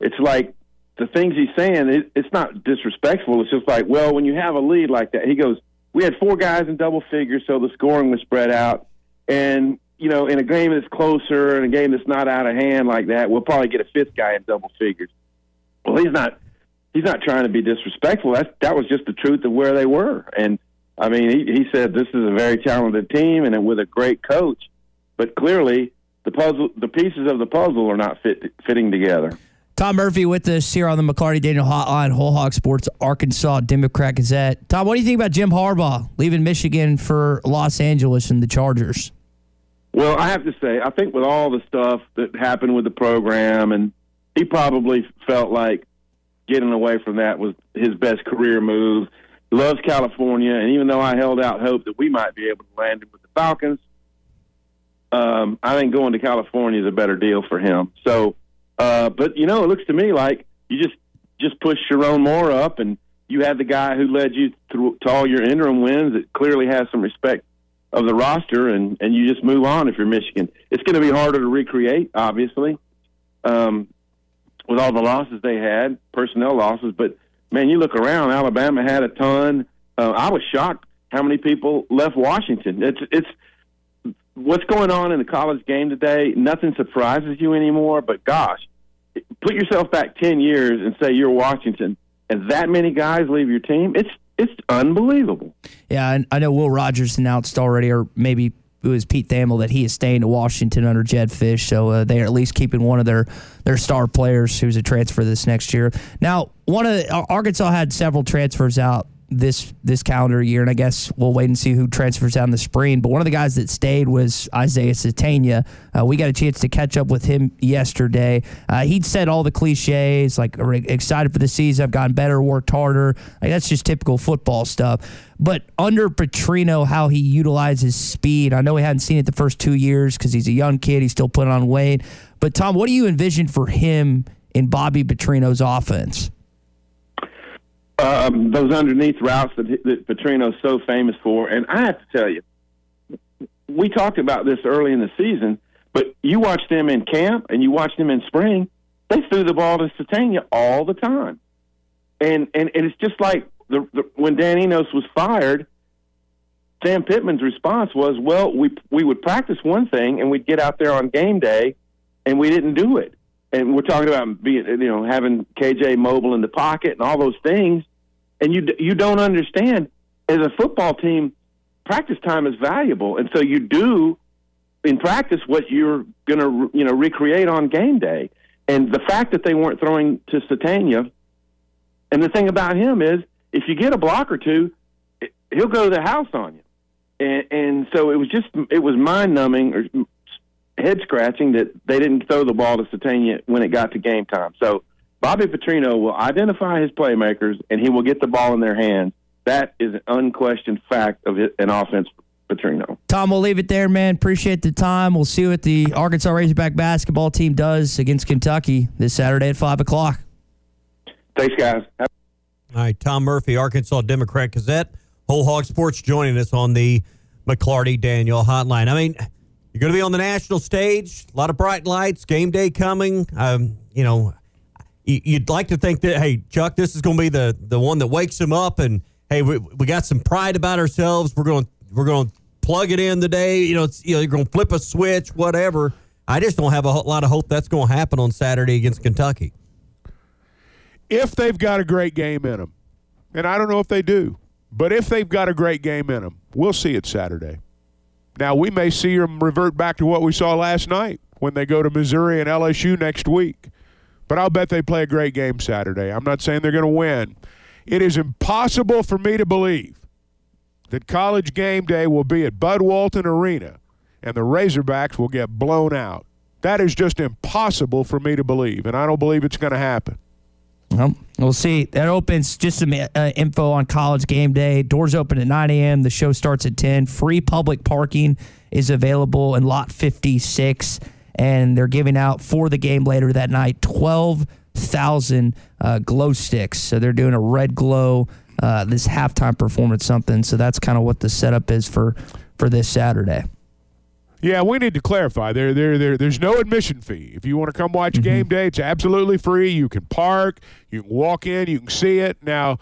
Speaker 9: it's like the things he's saying. It, it's not disrespectful. It's just like, well, when you have a lead like that, he goes, "We had four guys in double figures, so the scoring was spread out." And you know, in a game that's closer, and a game that's not out of hand like that, we'll probably get a fifth guy in double figures. Well, he's not. He's not trying to be disrespectful. That that was just the truth of where they were, and I mean, he, he said this is a very talented team and with a great coach, but clearly the puzzle, the pieces of the puzzle are not fit, fitting together.
Speaker 2: Tom Murphy with us here on the McLarty Daniel Hotline, Whole Hog Sports, Arkansas Democrat Gazette. Tom, what do you think about Jim Harbaugh leaving Michigan for Los Angeles and the Chargers?
Speaker 9: Well, I have to say, I think with all the stuff that happened with the program, and he probably felt like getting away from that was his best career move. Loves California, and even though I held out hope that we might be able to land him with the Falcons, um, I think going to California is a better deal for him. So, uh, but you know, it looks to me like you just just push Sherrone Moore up, and you have the guy who led you through to all your interim wins that clearly has some respect of the roster, and and you just move on if you're Michigan. It's going to be harder to recreate, obviously, um, with all the losses they had, personnel losses. But man, you look around, Alabama had a ton. Uh, I was shocked how many people left Washington. It's it's what's going on in the college game today. Nothing surprises you anymore. But gosh, put yourself back ten years and say you're Washington, and that many guys leave your team. It's it's unbelievable.
Speaker 2: Yeah, I know Will Rogers announced already, or maybe it was Pete Thamel that he is staying to Washington under Jedd Fisch. So uh, they are at least keeping one of their their star players who's a transfer this next year. Now, one of the, Arkansas had several transfers out this this calendar year, and I guess we'll wait and see who transfers in the spring. But one of the guys that stayed was Isaiah Sategna. Uh, we got a chance to catch up with him yesterday. Uh, he'd said all the cliches, like excited for the season, I've gotten better, worked harder. Like, that's just typical football stuff. But under Petrino, how he utilizes speed, I know we hadn't seen it the first two years because he's a young kid, he's still putting on weight. But Tom, what do you envision for him in Bobby Petrino's offense?
Speaker 9: Um, those underneath routes that, that Petrino's so famous for. And I have to tell you, we talked about this early in the season, but you watch them in camp and you watch them in spring, they threw the ball to Sategna all the time. And, and, and it's just like the, the, when Dan Enos was fired, Sam Pittman's response was, well, we, we would practice one thing and we'd get out there on game day and we didn't do it and we're talking about being, you know, having KJ mobile in the pocket and all those things, and you you don't understand as a football team, practice time is valuable, and so you do in practice what you're going to you know recreate on game day. And the fact that they weren't throwing to Sategna, and the thing about him is, if you get a block or two, he'll go to the house on you. And, and so it was just it was mind numbing or head scratching that they didn't throw the ball to Sategna when it got to game time. So Bobby Petrino will identify his playmakers and he will get the ball in their hands. That is an unquestioned fact of an offense. Petrino.
Speaker 2: Tom, we'll leave it there, man. Appreciate the time. We'll see what the Arkansas Razorback basketball team does against Kentucky this Saturday at 5 o'clock.
Speaker 9: Thanks, guys.
Speaker 3: All right, Tom Murphy, Arkansas Democrat Gazette, Whole Hog Sports joining us on the McLarty Daniel hotline. I mean, you're going to be on the national stage. A lot of bright lights. Game day coming. Um, you know, you'd like to think that hey, Chuck, this is going to be the the one that wakes him up, and hey, we, we got some pride about ourselves. We're going we're going to plug it in today. You know, it's, you know, you're going to flip a switch, whatever. I just don't have a lot of hope that's going to happen on Saturday against Kentucky.
Speaker 1: If they've got a great game in them, and I don't know if they do, but if they've got a great game in them, we'll see it Saturday. Now, we may see them revert back to what we saw last night when they go to Missouri and LSU next week. But I'll bet they play a great game Saturday. I'm not saying they're going to win. It is impossible for me to believe that college game day will be at Bud Walton Arena and the Razorbacks will get blown out. That is just impossible for me to believe, and I don't believe it's going to happen.
Speaker 2: Well, we'll see. That opens just some uh, info on college game day. Doors open at 9 a.m. The show starts at 10. Free public parking is available in lot 56, and they're giving out for the game later that night 12,000 uh, glow sticks. So they're doing a red glow uh, this halftime performance something. So that's kind of what the setup is for for this Saturday.
Speaker 1: Yeah, we need to clarify. There, there, there. There's no admission fee. If you want to come watch mm-hmm. game day, it's absolutely free. You can park, you can walk in, you can see it. Now,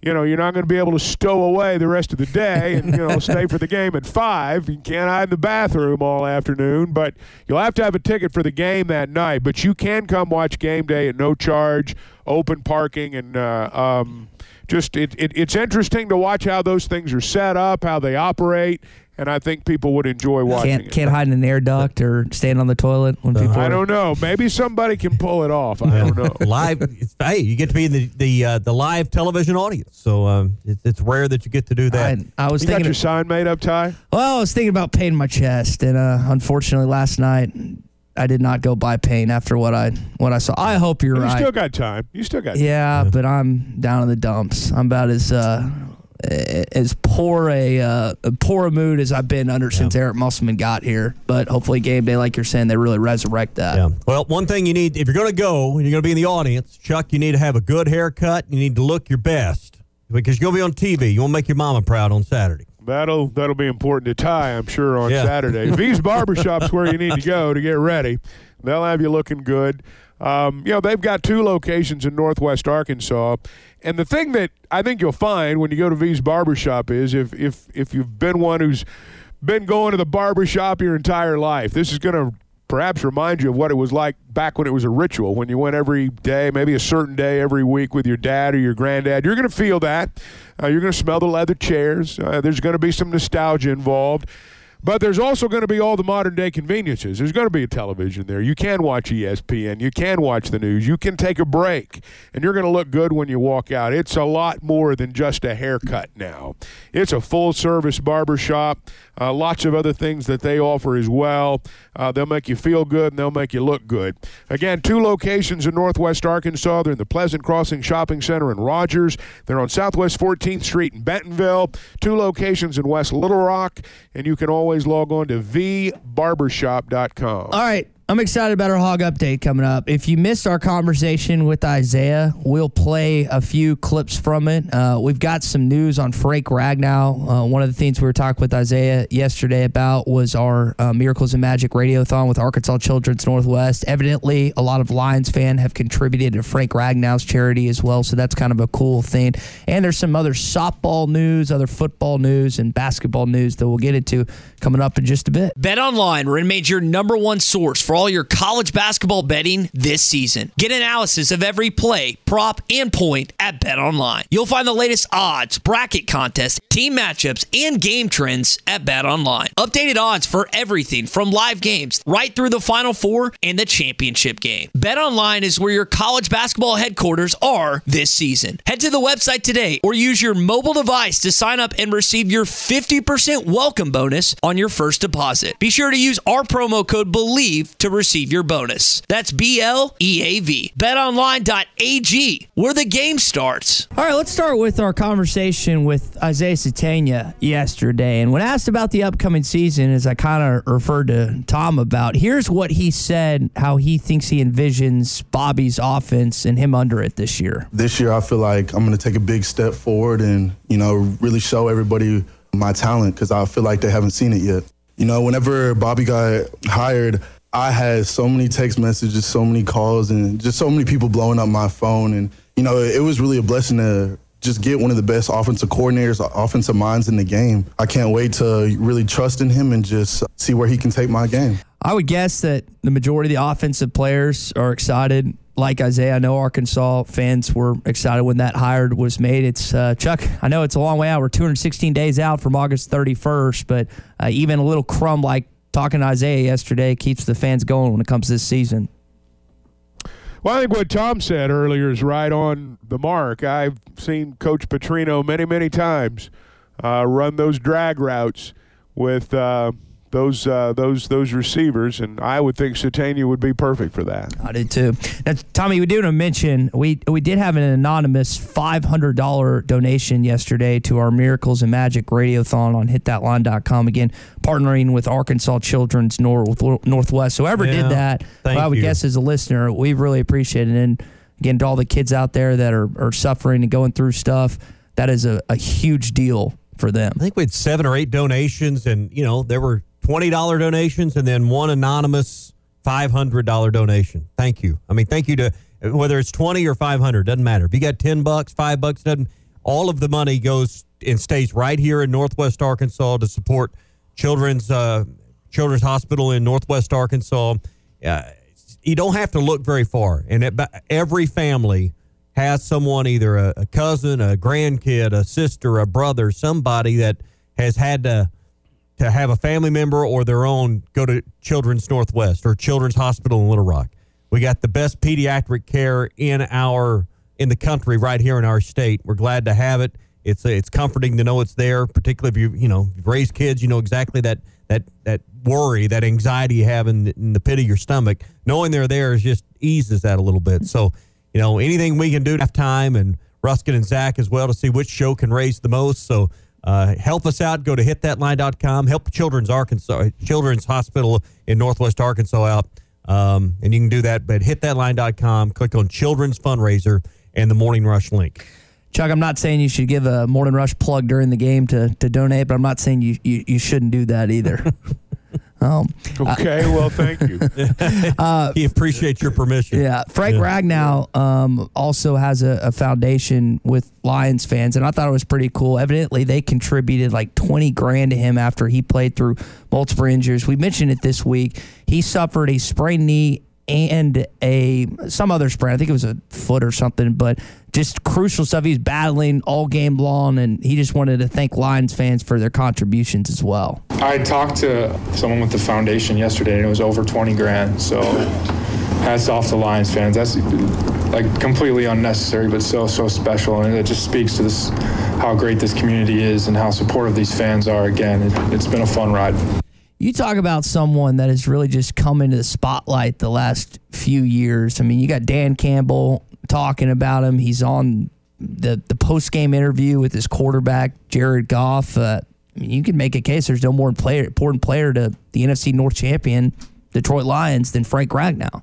Speaker 1: you know, you're not going to be able to stow away the rest of the day and you know stay for the game at five. You can't hide in the bathroom all afternoon, but you'll have to have a ticket for the game that night. But you can come watch game day at no charge, open parking, and uh, um, just it, it, it's interesting to watch how those things are set up, how they operate and I think people would enjoy watching
Speaker 2: Can't
Speaker 1: it.
Speaker 2: can't hide in an air duct or stand on the toilet when people.
Speaker 1: I
Speaker 2: are-
Speaker 1: don't know. Maybe somebody can pull it off. I don't know.
Speaker 3: live. Hey, you get to be in the the uh, the live television audience, so um, it's, it's rare that you get to do that.
Speaker 2: I, I was
Speaker 1: You got
Speaker 2: thinking.
Speaker 1: your sign made up, Ty?
Speaker 2: well, I was thinking about pain in my chest, and uh, unfortunately, last night I did not go buy pain after what I what I saw. I hope you're
Speaker 1: You
Speaker 2: right.
Speaker 1: You still got time. You still got
Speaker 2: yeah, but I'm down in the dumps. I'm about as uh, as poor a uh, poor a mood as I've been under since Eric Musselman got here. But hopefully, game day, like you're saying, they really resurrect that.
Speaker 3: Yeah. Well, one thing you need if you're going to go and you're going to be in the audience, Chuck, you need to have a good haircut. You need to look your best because you're going to be on TV. You want to make your mama proud on Saturday.
Speaker 1: That'll that'll be important to Ty, I'm sure, on
Speaker 3: Yeah.
Speaker 1: Saturday. V's Barbershop's where you need to go to get ready. They'll have you looking good. Um, you know, they've got two locations in Northwest Arkansas. And the thing that I think you'll find when you go to V's Barbershop is if if if you've been one who's been going to the barbershop your entire life, this is going to perhaps remind you of what it was like back when it was a ritual, when you went every day, maybe a certain day every week with your dad or your granddad. You're going to feel that. Uh, you're going to smell the leather chairs. Uh, there's going to be some nostalgia involved. But there's also going to be all the modern day conveniences. There's going to be a television there. You can watch ESPN. You can watch the news. You can take a break. And you're going to look good when you walk out. It's a lot more than just a haircut now. It's a full service barbershop. Uh, lots of other things that they offer as well. Uh, they'll make you feel good and they'll make you look good. Again, two locations in Northwest Arkansas. They're in the Pleasant Crossing Shopping Center in Rogers. They're on Southwest 14th Street in Bentonville. Two locations in West Little Rock. And you can always log on to vbarbershop.com.
Speaker 2: All right. I'm excited about our hog update coming up. If you missed our conversation with Isaiah, we'll play a few clips from it. Uh, we've got some news on Frank Ragnow. Uh, one of the things we were talking with Isaiah yesterday about was our uh, Miracles and Magic Radiothon with Arkansas Children's Northwest. Evidently, a lot of Lions fans have contributed to Frank Ragnow's charity as well, so that's kind of a cool thing. And there's some other softball news, other football news, and basketball news that we'll get into coming up in just a bit.
Speaker 7: Bet Online remains your number one source for all your college basketball betting this season. Get analysis of every play, prop, and point at Bet Online. You'll find the latest odds, bracket contests, team matchups, and game trends at Bet Online. Updated odds for everything from live games right through the Final Four and the championship game. Bet Online is where your college basketball headquarters are this season. Head to the website today or use your mobile device to sign up and receive your 50% welcome bonus on your first deposit. Be sure to use our promo code BELIEVE to receive your bonus. That's B L E A V. BetOnline.ag, where the game starts.
Speaker 2: All right, let's start with our conversation with Isaiah Sategna yesterday. And when asked about the upcoming season, as I kind of referred to Tom about, here's what he said how he thinks he envisions Bobby's offense and him under it this year.
Speaker 10: This year, I feel like I'm going to take a big step forward and, you know, really show everybody my talent because I feel like they haven't seen it yet. You know, whenever Bobby got hired, I had so many text messages, so many calls, and just so many people blowing up my phone. And, you know, it was really a blessing to just get one of the best offensive coordinators, offensive minds in the game. I can't wait to really trust in him and just see where he can take my game.
Speaker 2: I would guess that the majority of the offensive players are excited. Like Isaiah, I know Arkansas fans were excited when that hired was made. It's uh, Chuck. I know it's a long way out. We're 216 days out from August 31st, but uh, even a little crumb like talking to Isaiah yesterday keeps the fans going when it comes to this season.
Speaker 1: Well, I think what Tom said earlier is right on the mark. I've seen Coach Petrino many, many times uh, run those drag routes with uh, those uh, those those receivers, and I would think Sategna would be perfect for that.
Speaker 2: I did too. Now, Tommy, we do want to mention we we did have an anonymous five hundred dollar donation yesterday to our Miracles and Magic Radiothon on hitthatline.com. Again, partnering with Arkansas Children's North, Northwest. So whoever
Speaker 3: Yeah,
Speaker 2: did that, well, I would
Speaker 3: you.
Speaker 2: guess as a listener, we really appreciate it. And again, to all the kids out there that are, are suffering and going through stuff, that is a, a huge deal for them.
Speaker 3: I think we had seven or eight donations, and you know there were twenty dollar donations, and then one anonymous five hundred dollar donation. Thank you. I mean, thank you to whether it's twenty or five hundred doesn't matter. If you got ten bucks, five bucks doesn't. All of the money goes and stays right here in Northwest Arkansas to support Children's uh, Children's Hospital in Northwest Arkansas. Uh, you don't have to look very far, and it, every family has someone, either a, a cousin, a grandkid, a sister, a brother, somebody that has had to to have a family member or their own go to Children's Northwest or Children's Hospital in Little Rock. We got the best pediatric care in our in the country right here in our state. We're glad to have it. It's it's comforting to know it's there, particularly if you you know you've raised kids. You know exactly that that that worry, that anxiety you have in the, in the pit of your stomach. Knowing they're there is just eases that a little bit. So you know anything we can do to have time and Ruskin and Zach as well to see which show can raise the most. So uh, help us out. Go to hitthatline.com. Help Children's Arkansas Children's Hospital in Northwest Arkansas out. Um, and you can do that, but hitthatline.com, click on Children's Fundraiser and the Morning Rush link.
Speaker 2: Chuck, I'm not saying you should give a Morning Rush plug during the game to, to donate, but I'm not saying you, you, you shouldn't do that either.
Speaker 1: um, okay, uh, well, thank you.
Speaker 3: uh, he appreciates your permission.
Speaker 2: Yeah. Frank yeah. Ragnow um, also has a, a, foundation with Lions fans, and I thought it was pretty cool. Evidently, they contributed like 20 grand to him after he played through multiple injuries. We mentioned it this week. He suffered a sprained knee and a some other sprain. I think it was a foot or something, but just crucial stuff. He's battling all game long, and he just wanted to thank Lions fans for their contributions as well.
Speaker 11: I talked to someone with the foundation yesterday, and it was over 20 grand. So hats off to Lions fans. That's like completely unnecessary, but so so special, and it just speaks to this how great this community is and how supportive these fans are. Again, it, it's been a fun ride.
Speaker 2: You talk about someone that has really just come into the spotlight the last few years. I mean, you got Dan Campbell talking about him. He's on the the post game interview with his quarterback Jared Goff. Uh, I mean, you can make a case there's no more player, important player to the NFC North champion Detroit Lions than Frank Ragnow.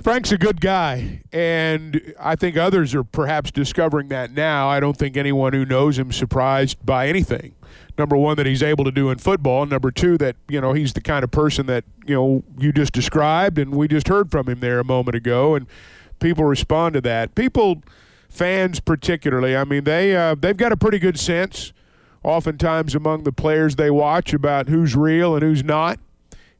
Speaker 1: Frank's a good guy, and I think others are perhaps discovering that now. I don't think anyone who knows him surprised by anything number one that he's able to do in football number two that you know he's the kind of person that you know you just described and we just heard from him there a moment ago and people respond to that. People fans particularly i mean they uh, they've got a pretty good sense oftentimes among the players they watch about who's real and who's not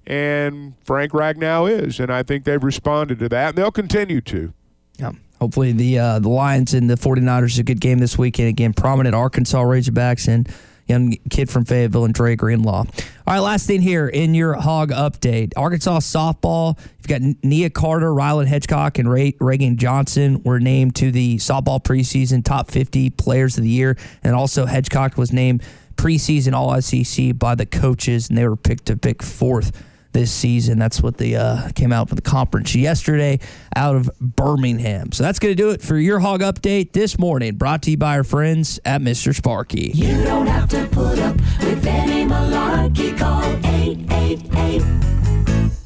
Speaker 1: and frank ragnow is and i think they've responded to that and they'll continue to.
Speaker 2: Yeah hopefully the uh, the lions and the 49ers a good game this weekend. Again prominent arkansas razorbacks and young kid from Fayetteville and Dre Greenlaw. All right, last thing here in your hog update Arkansas softball. You've got Nia Carter, Ryland Hedgecock, and Ray, Reagan Johnson were named to the softball preseason top 50 players of the year. And also, Hedgecock was named preseason All SEC by the coaches, and they were picked to pick fourth this season. That's what they uh, came out for the conference yesterday out of Birmingham. So that's going to do it for your hog update this morning. Brought to you by our friends at Mr. Sparky.
Speaker 12: You don't have to put up with any malarkey. Call 888-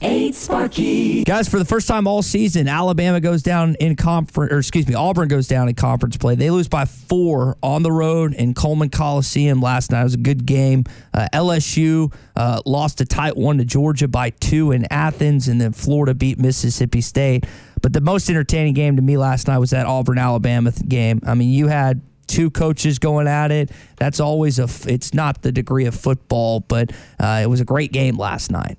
Speaker 12: Eight Sparky.
Speaker 2: Guys, for the first time all season, Alabama goes down in conference, or excuse me, Auburn goes down in conference play. They lose by four on the road in Coleman Coliseum last night. It was a good game. Uh, LSU uh, lost a tight one to Georgia by two in Athens, and then Florida beat Mississippi State. But the most entertaining game to me last night was that Auburn Alabama game. I mean, you had two coaches going at it. That's always a. It's not the degree of football, but uh, it was a great game last night.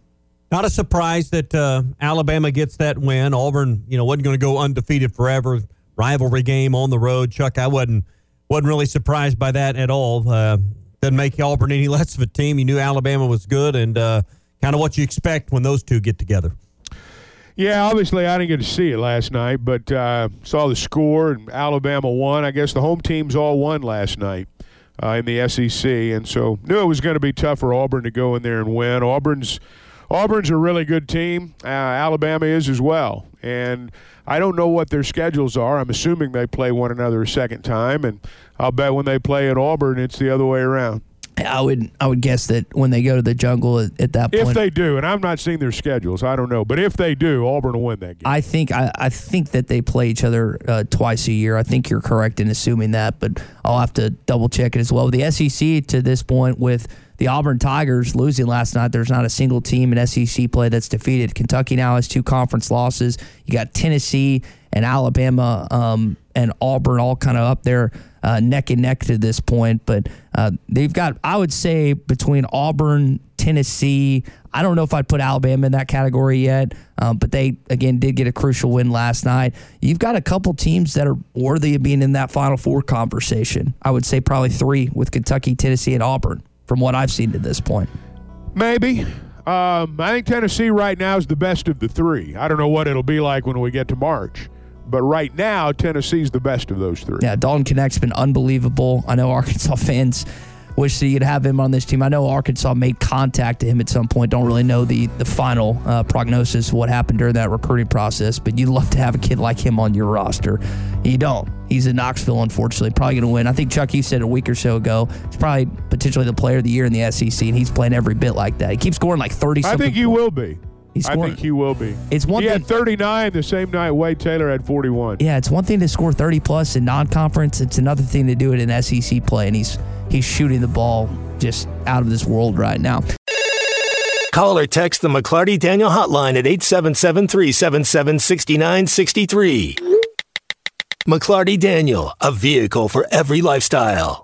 Speaker 3: Not a surprise that uh, Alabama gets that win. Auburn, you know, wasn't going to go undefeated forever. Rivalry game on the road. Chuck, I wasn't wasn't really surprised by that at all. Uh, doesn't make Auburn any less of a team. You knew Alabama was good, and uh, kind of what you expect when those two get together.
Speaker 1: Yeah, obviously I didn't get to see it last night, but uh, saw the score and Alabama won. I guess the home teams all won last night uh, in the SEC, and so knew it was going to be tough for Auburn to go in there and win. Auburn's Auburn's a really good team. Uh, Alabama is as well. And I don't know what their schedules are. I'm assuming they play one another a second time, and I'll bet when they play at Auburn, it's the other way around.
Speaker 2: I would I would guess that when they go to the jungle at, at that
Speaker 1: point, if they do, and I'm not seeing their schedules, I don't know, but if they do, Auburn will win that game.
Speaker 2: I think I, I think that they play each other uh, twice a year. I think you're correct in assuming that, but I'll have to double check it as well. The SEC to this point with the Auburn Tigers losing last night. There's not a single team in SEC play that's defeated. Kentucky now has two conference losses. You got Tennessee and Alabama um, and Auburn all kind of up there uh, neck and neck to this point. But uh, they've got, I would say, between Auburn, Tennessee. I don't know if I'd put Alabama in that category yet, um, but they again did get a crucial win last night. You've got a couple teams that are worthy of being in that Final Four conversation. I would say probably three with Kentucky, Tennessee, and Auburn from what I've seen to this point.
Speaker 13: Maybe. Um, I think Tennessee right now is the best of the three. I don't know what it'll be like when we get to March, but right now Tennessee's the best of those three.
Speaker 2: Yeah, Dalton Knecht's been unbelievable. I know Arkansas fans wish that you'd have him on this team. I know Arkansas made contact to him at some point. Don't really know the the final uh, prognosis of what happened during that recruiting process, but you'd love to have a kid like him on your roster. You don't. He's in Knoxville, unfortunately. Probably going to win. I think Chuck, you said a week or so ago, he's probably potentially the player of the year in the SEC, and he's playing every bit like that. He keeps scoring like 30
Speaker 13: I think he will be.
Speaker 2: He's
Speaker 13: I think he will be.
Speaker 2: It's one
Speaker 13: he
Speaker 2: thing-
Speaker 13: had 39 the same night Wade Taylor had 41.
Speaker 2: Yeah, it's one thing to score 30 plus in non-conference. It's another thing to do it in SEC play, and he's he's shooting the ball just out of this world right now.
Speaker 8: Call or text the McLarty Daniel hotline at 877 377 6963. McLarty Daniel, a vehicle for every lifestyle.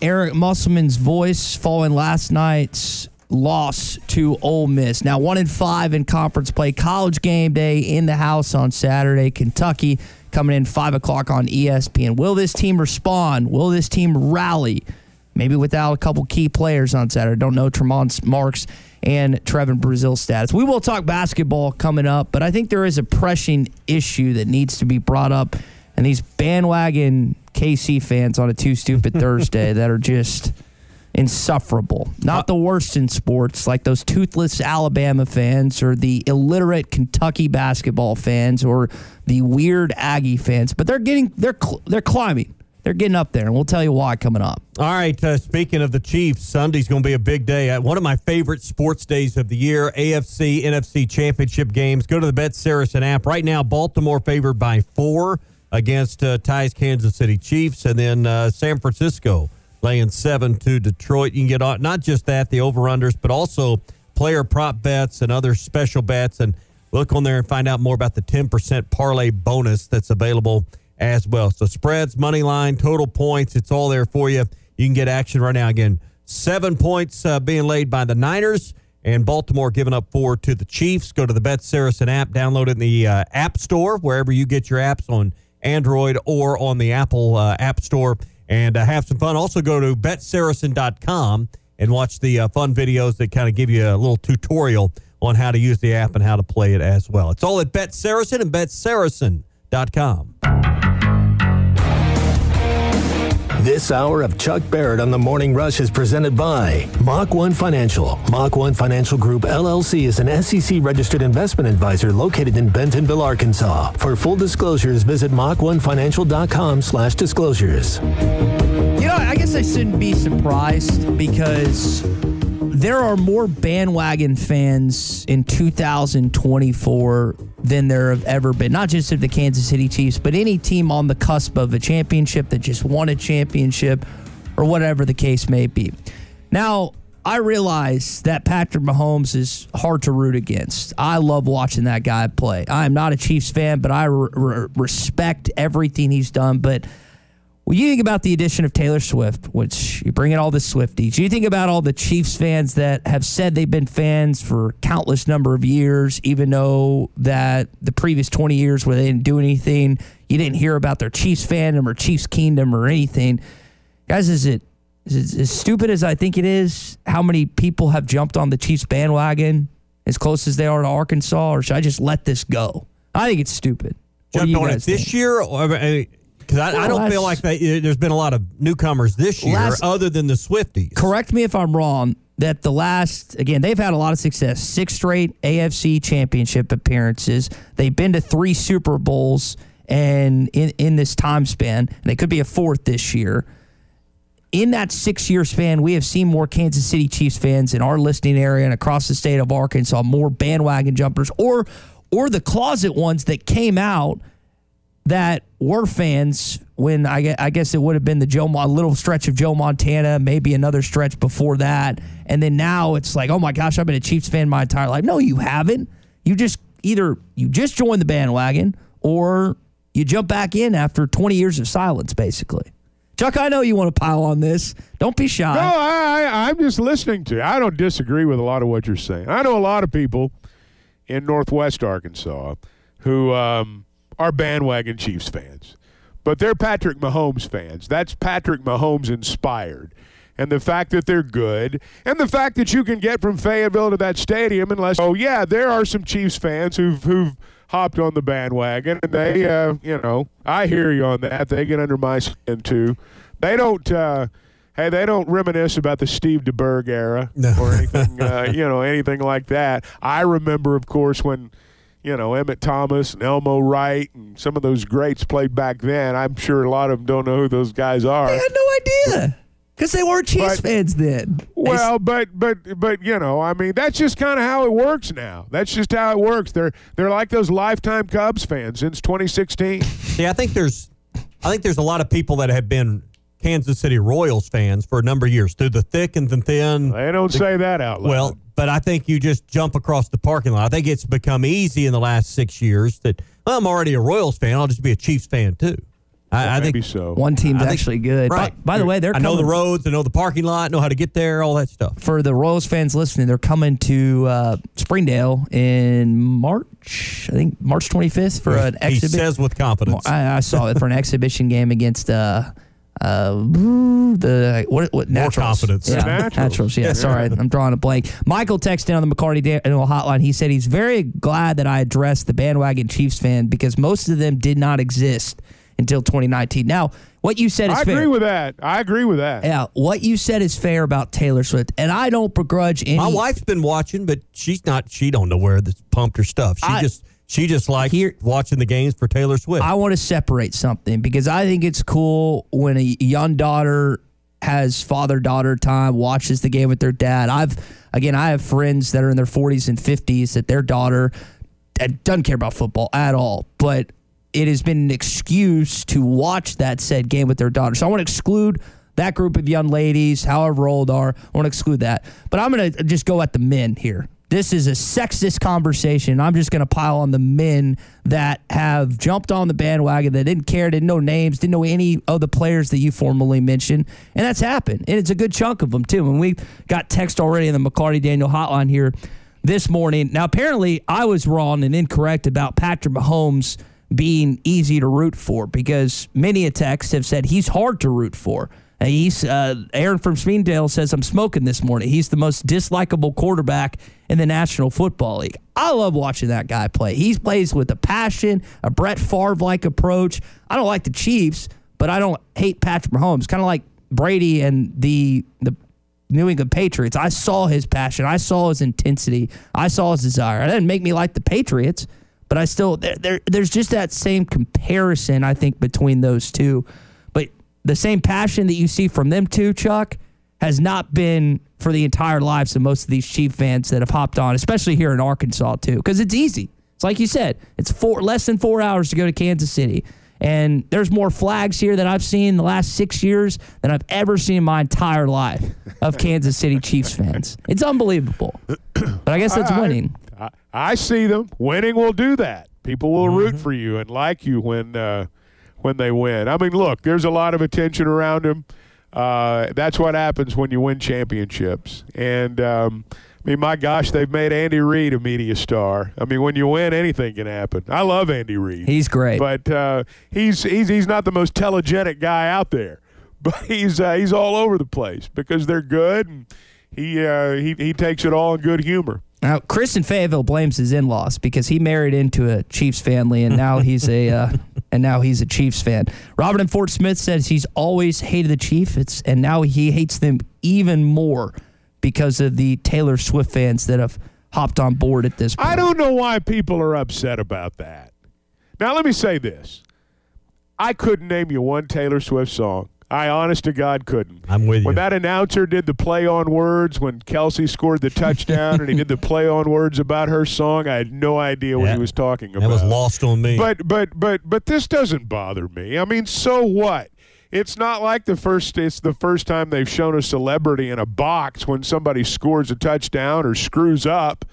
Speaker 2: Eric Musselman's voice following last night's loss to Ole Miss. Now one in five in conference play. College game day in the house on Saturday. Kentucky coming in five o'clock on ESPN. Will this team respond? Will this team rally? Maybe without a couple key players on Saturday. Don't know Tramon Mark's and Trevon Brazile status. We will talk basketball coming up, but I think there is a pressing issue that needs to be brought up. And these bandwagon KC fans on a Too Stupid Thursday that are just insufferable. Not the worst in sports, like those toothless Alabama fans or the illiterate Kentucky basketball fans or the weird Aggie fans, but they're getting they're cl- they're climbing. They're getting up there, and we'll tell you why coming up.
Speaker 3: All right. Uh, speaking of the Chiefs, Sunday's going to be a big day. Uh, one of my favorite sports days of the year AFC, NFC championship games. Go to the Bet Saracen app. Right now, Baltimore favored by four against uh, Ty's Kansas City Chiefs, and then uh, San Francisco laying seven to Detroit. You can get on not just that, the over unders, but also player prop bets and other special bets. And look on there and find out more about the 10% parlay bonus that's available as well. So spreads, money line, total points, it's all there for you. You can get action right now. Again, seven points uh, being laid by the Niners and Baltimore giving up four to the Chiefs. Go to the Bet Saracen app, download it in the uh, App Store, wherever you get your apps on Android or on the Apple uh, App Store, and uh, have some fun. Also, go to betsaracen.com and watch the uh, fun videos that kind of give you a little tutorial on how to use the app and how to play it as well. It's all at Bet Saracen and betsaracen.com.
Speaker 8: This hour of Chuck Barrett on the Morning Rush is presented by Mach 1 Financial. Mach 1 Financial Group LLC is an SEC registered investment advisor located in Bentonville, Arkansas. For full disclosures, visit mach1financial.com slash disclosures.
Speaker 2: You know, I guess I shouldn't be surprised because there are more bandwagon fans in 2024 than there have ever been. Not just of the Kansas City Chiefs, but any team on the cusp of a championship that just won a championship or whatever the case may be. Now, I realize that Patrick Mahomes is hard to root against. I love watching that guy play. I am not a Chiefs fan, but I re- re- respect everything he's done. But when you think about the addition of Taylor Swift, which you bring in all the Swifties, you think about all the Chiefs fans that have said they've been fans for countless number of years, even though that the previous 20 years where they didn't do anything, you didn't hear about their Chiefs fandom or Chiefs kingdom or anything. Guys, is it, is it as stupid as I think it is? How many people have jumped on the Chiefs bandwagon as close as they are to Arkansas, or should I just let this go? I think it's stupid. What do
Speaker 3: Jumped
Speaker 2: you
Speaker 3: on it this
Speaker 2: think?
Speaker 3: year? or I, I
Speaker 2: Well,
Speaker 3: don't feel like they, there's been a lot of newcomers this year
Speaker 2: Last-
Speaker 3: other than the Swifties.
Speaker 2: Correct me if I'm wrong. That the last again, they've had a lot of success. Six straight AFC Championship appearances. They've been to three Super Bowls, and in in this time span, and they could be a fourth this year. In that six year span, we have seen more Kansas City Chiefs fans in our listening area and across the state of Arkansas, more bandwagon jumpers, or or the closet ones that came out that were fans when I, I guess it would have been the Joe a little stretch of Joe Montana, maybe another stretch before that, and then now it's like, oh my gosh, I've been a Chiefs fan my entire life. No, you haven't. You just either you just joined the bandwagon or you jump back in after 20 years of silence, basically. Chuck, I know you want to pile on this. Don't be shy.
Speaker 1: No, I, I, I'm just listening to you. I don't disagree with a lot of what you're saying. I know a lot of people in Northwest Arkansas who um, are bandwagon Chiefs fans, but they're Patrick Mahomes fans. That's Patrick Mahomes inspired. And the fact that they're good, and the fact that you can get from Fayetteville to that stadium, unless, oh, yeah, there are some Chiefs fans who've, who've hopped on the bandwagon, and they, uh, you know, I hear you on that. They get under my skin, too. They don't, uh, hey, they don't reminisce about the Steve DeBerg era or anything, uh, you know, anything like that. I remember, of course, when you know Emmett Thomas and Elmo Wright and some of those greats played back then. I'm sure a lot of them don't know who those guys are.
Speaker 2: I had no idea because they weren't Chiefs
Speaker 1: But-
Speaker 2: fans then.
Speaker 1: Well, but but but you know, I mean, that's just kind of how it works now. That's just how it works. They're they're like those lifetime Cubs fans since 2016.
Speaker 3: Yeah, I think there's, I think there's a lot of people that have been Kansas City Royals fans for a number of years, through the thick and the thin.
Speaker 1: They don't say that out loud.
Speaker 3: Well, but I think you just jump across the parking lot. I think it's become easy in the last six years that well, I'm already a Royals fan. I'll just be a Chiefs fan too. I, I think
Speaker 1: so.
Speaker 2: One team's
Speaker 3: I think-
Speaker 2: actually good.
Speaker 3: Right.
Speaker 2: By, by the way, they're
Speaker 3: I know the roads. I know the parking lot. Know how to get there. All that stuff.
Speaker 2: for the Royals fans listening, they're coming to uh, Springdale in March. I think March 25th for an
Speaker 3: He
Speaker 2: exhibition.
Speaker 3: says with confidence.
Speaker 2: I, I saw it for an exhibition game against uh, uh, the what what
Speaker 3: More
Speaker 2: Naturals.
Speaker 3: confidence.
Speaker 2: Yeah, Naturals.
Speaker 3: Naturals.
Speaker 2: Yeah,
Speaker 3: Yeah.
Speaker 2: sorry, I'm drawing a blank. Michael texted in on the McLarty Daniel hotline. He said he's very glad that I addressed the bandwagon Chiefs fan because most of them did not exist until 2019. Now, what you said is
Speaker 1: I
Speaker 2: fair.
Speaker 1: agree with that. I agree with that.
Speaker 2: Yeah, what you said is fair about Taylor Swift, and I don't begrudge any.
Speaker 3: My wife's been watching, but she's not. She don't know where this pumped her stuff. She
Speaker 2: I-
Speaker 3: just she just likes watching the games for Taylor Swift.
Speaker 2: I want to separate something because I think it's cool when a young daughter has father daughter time, watches the game with their dad. I've again, I have friends that are in their 40s and 50s that their daughter uh, doesn't care about football at all, but it has been an excuse to watch that said game with their daughter. So I want to exclude that group of young ladies, however old are. I want to exclude that. But I'm going to just go at the men here. This is a sexist conversation. I'm just going to pile on the men that have jumped on the bandwagon that didn't care, didn't know names, didn't know any of the players that you formally mentioned. And that's happened. And it's a good chunk of them, too. And we got text already in the McLarty Daniel hotline here this morning. Now, apparently, I was wrong and incorrect about Patrick Mahomes being easy to root for because many a text have said he's hard to root for. Uh, He's uh, Aaron from Springdale says I'm smoking this morning. He's the most dislikable quarterback in the National Football League. I love watching that guy play. He plays with a passion, a Brett Favre like approach. I don't like the Chiefs, but I don't hate Patrick Mahomes. Kind of like Brady and the the New England Patriots. I saw his passion. I saw his intensity. I saw his desire. It didn't make me like the Patriots, but I still there, there there's just that same comparison I think between those two. The same passion that you see from them too, Chuck, has not been for the entire lives of most of these Chief fans that have hopped on, especially here in Arkansas too, because it's easy. It's like you said, it's four less than four hours to go to Kansas City. And there's more flags here that I've seen in the last six years than I've ever seen in my entire life of Kansas City Chiefs fans. It's unbelievable. But I guess that's
Speaker 1: I-
Speaker 2: winning.
Speaker 1: I, I see them. Winning will do that. People will root for you and like you when uh, when they win. I mean, look, there's a lot of attention around them. Uh, that's what happens when you win championships. And um, I mean, my gosh, they've made Andy Reid a media star. I mean, when you win, anything can happen. I love Andy Reid.
Speaker 2: He's great.
Speaker 1: but uh, he's he's he's not the most telegenic guy out there. But he's uh, he's all over the place because they're good, and he uh, he he takes it all in good humor.
Speaker 2: Now, Chris in Fayetteville blames his in-laws because he married into a Chiefs family, and now he's a uh, and now he's a Chiefs fan. Robert in Fort Smith says he's always hated the Chiefs, it's, and now he hates them even more because of the Taylor Swift fans that have hopped on board at this point.
Speaker 1: I don't know why people are upset about that. Now, let me say this. I couldn't name you one Taylor Swift song. I honest to God couldn't.
Speaker 3: I'm with you.
Speaker 1: When that announcer did the play on words when Kelce scored the touchdown and he did the play on words about her song, I had no idea what he was talking about.
Speaker 3: That was lost on me.
Speaker 1: But but but but this doesn't bother me. I mean, so what? It's not like the first it's the first time they've shown a celebrity in a box when somebody scores a touchdown or screws up.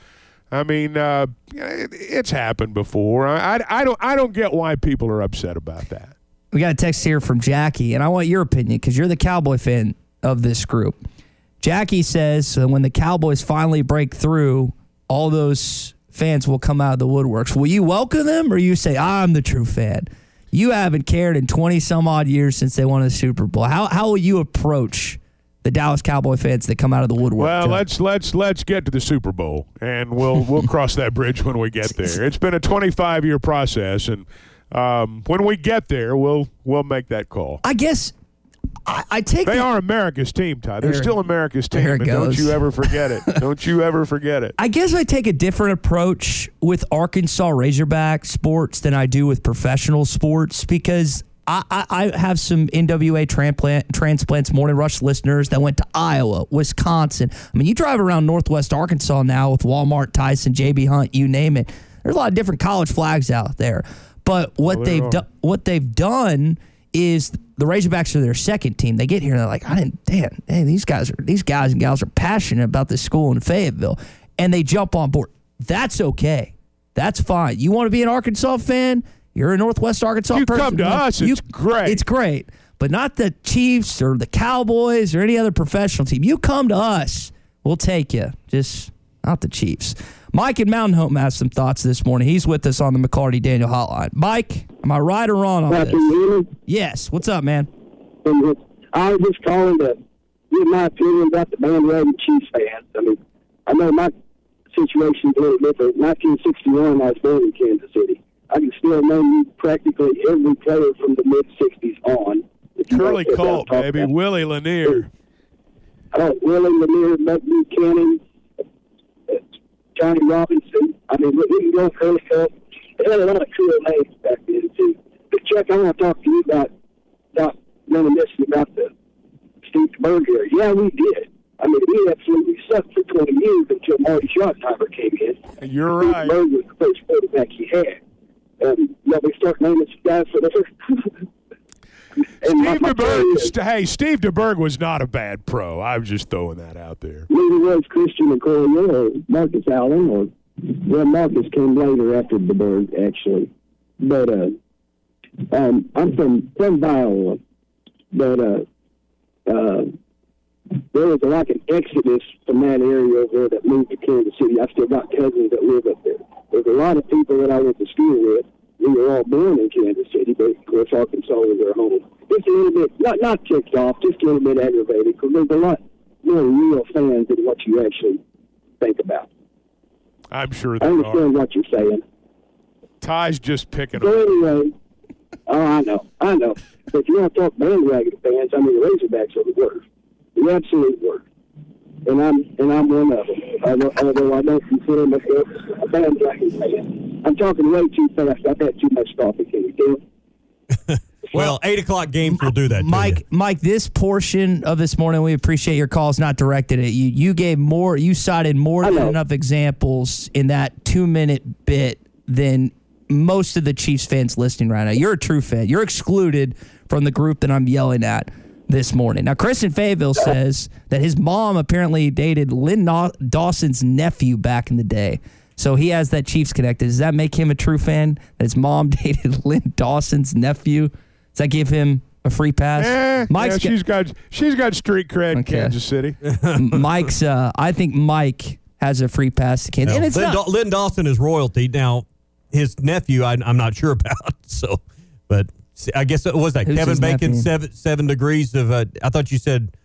Speaker 1: I mean, uh, it's happened before. I, I, I don't I don't get why people are upset about that.
Speaker 2: We got a text here from Jackie, and I want your opinion because you're the Cowboy fan of this group. Jackie says when the Cowboys finally break through, all those fans will come out of the woodworks. Will you welcome them or you say, I'm the true fan? You haven't cared in 20 some odd years since they won the Super Bowl. How, how will you approach the Dallas Cowboy fans that come out of the woodwork?
Speaker 1: Well,
Speaker 2: Joe?
Speaker 1: let's let's let's get to the Super Bowl, and we'll we'll cross that bridge when we get there. It's been a 25 year process, and um, when we get there, we'll we'll make that call.
Speaker 2: I guess I, I take
Speaker 1: They
Speaker 2: the-
Speaker 1: are America's team, Ty. They're
Speaker 2: There-
Speaker 1: still America's team,
Speaker 2: there it
Speaker 1: and don't you ever forget it. don't you ever forget it.
Speaker 2: I guess I take a different approach with Arkansas Razorback sports than I do with professional sports because I, I, I have some NWA transplant, transplants morning rush listeners that went to Iowa, Wisconsin. I mean, you drive around Northwest Arkansas now with Walmart, Tyson, JB Hunt, you name it. There's a lot of different college flags out there. But what
Speaker 1: Well,
Speaker 2: they've done, what they've done is the Razorbacks are their second team. They get here and they're like, I didn't, damn, hey, these guys are these guys and gals are passionate about this school in Fayetteville, and they jump on board. That's okay. That's fine. You want to be an Arkansas fan? You're a Northwest Arkansas
Speaker 1: You
Speaker 2: person.
Speaker 1: come to us, it's great.
Speaker 2: It's great, but not the Chiefs or the Cowboys or any other professional team. You come to us, we'll take you. Just not the Chiefs. Mike in Mountain Home has some thoughts this morning. He's with us on the McLarty Daniel Hotline. Mike, am I right or wrong on
Speaker 14: Hi,
Speaker 2: this?
Speaker 14: can you hear me?
Speaker 2: Yes. What's up, man?
Speaker 14: Um, I was just calling to give my opinion about the bandwagon Chiefs fans. I mean, I know my situation's a little different. 1961, I was born in Kansas City. I can still name practically every player from the mid 60s on. If you
Speaker 1: Curley
Speaker 14: know what I'm
Speaker 1: Culp,
Speaker 14: talking
Speaker 1: baby,
Speaker 14: about.
Speaker 1: Willie Lanier.
Speaker 14: Oh, Willie Lanier, Buck Buchanan, Johnny Robinson. I mean, we can go Curley Culp. They had a lot of cool names back then, too. But, Chuck, I want to talk to you about, about reminiscing about the Steve DeBerg era. Yeah, we did. I mean, we absolutely sucked for 20 years until Marty Schottenheimer came in.
Speaker 1: You're
Speaker 14: Steve
Speaker 1: right.
Speaker 14: DeBerg was the first quarterback he had. Um, yeah, we start naming some guys for the
Speaker 1: Steve DeBerg. Hey, Steve DeBerg was not a bad pro. I was just throwing that out there.
Speaker 14: Neither was Christian Okoye or Marcus Allen or well Marcus came later after bird actually. But uh um I'm from from Iowa. But uh uh there was a like an exodus from that area over there that moved to Kansas City. I still got cousins that live up there. There's a lot of people that I went to school with. We were all born in Kansas City, but of course Arkansas was their home. Just a little bit, not not ticked off, just a little bit aggravated because there's a lot more real fans than what you actually think about.
Speaker 1: I'm sure
Speaker 14: I
Speaker 1: there are.
Speaker 14: understand what you're saying.
Speaker 1: Ty's just picking
Speaker 14: So anyway, oh, I know, I know. But if you want to talk bandwagon fans, I mean, the Razorbacks are the worst, the absolute worst. And I'm and I'm one of them. Although, although I don't consider myself a bandwagon fan. I'm talking way too fast. I've had too much coffee. Can you do?
Speaker 3: Well, eight o'clock games will do that. to
Speaker 2: Mike, Mike, this portion of this morning, we appreciate your calls not directed at you. You gave more, you cited more than enough examples in that two minute bit than most of the Chiefs fans listening right now. You're a true fan. You're excluded from the group that I'm yelling at this morning. Now, Chris in Fayetteville says that his mom apparently dated Len Dawson's nephew back in the day. So he has that Chiefs connected. Does that make him a true fan? That his mom dated Len Dawson's nephew? Does that give him a free pass?
Speaker 1: Eh,
Speaker 2: Mike's
Speaker 1: yeah, she's got she's got street cred in Kansas City.
Speaker 2: Mike's. Uh, I think Mike has a free pass to Kansas.
Speaker 3: you.
Speaker 2: And it's
Speaker 3: Lynn,
Speaker 2: not,
Speaker 3: Daw- Len Dawson is royalty. Now, his nephew, I, I'm not sure about. So, but I guess it was that
Speaker 2: Who's
Speaker 3: Kevin Bacon
Speaker 2: nephew?
Speaker 3: seven seven degrees of. Uh, I thought you said.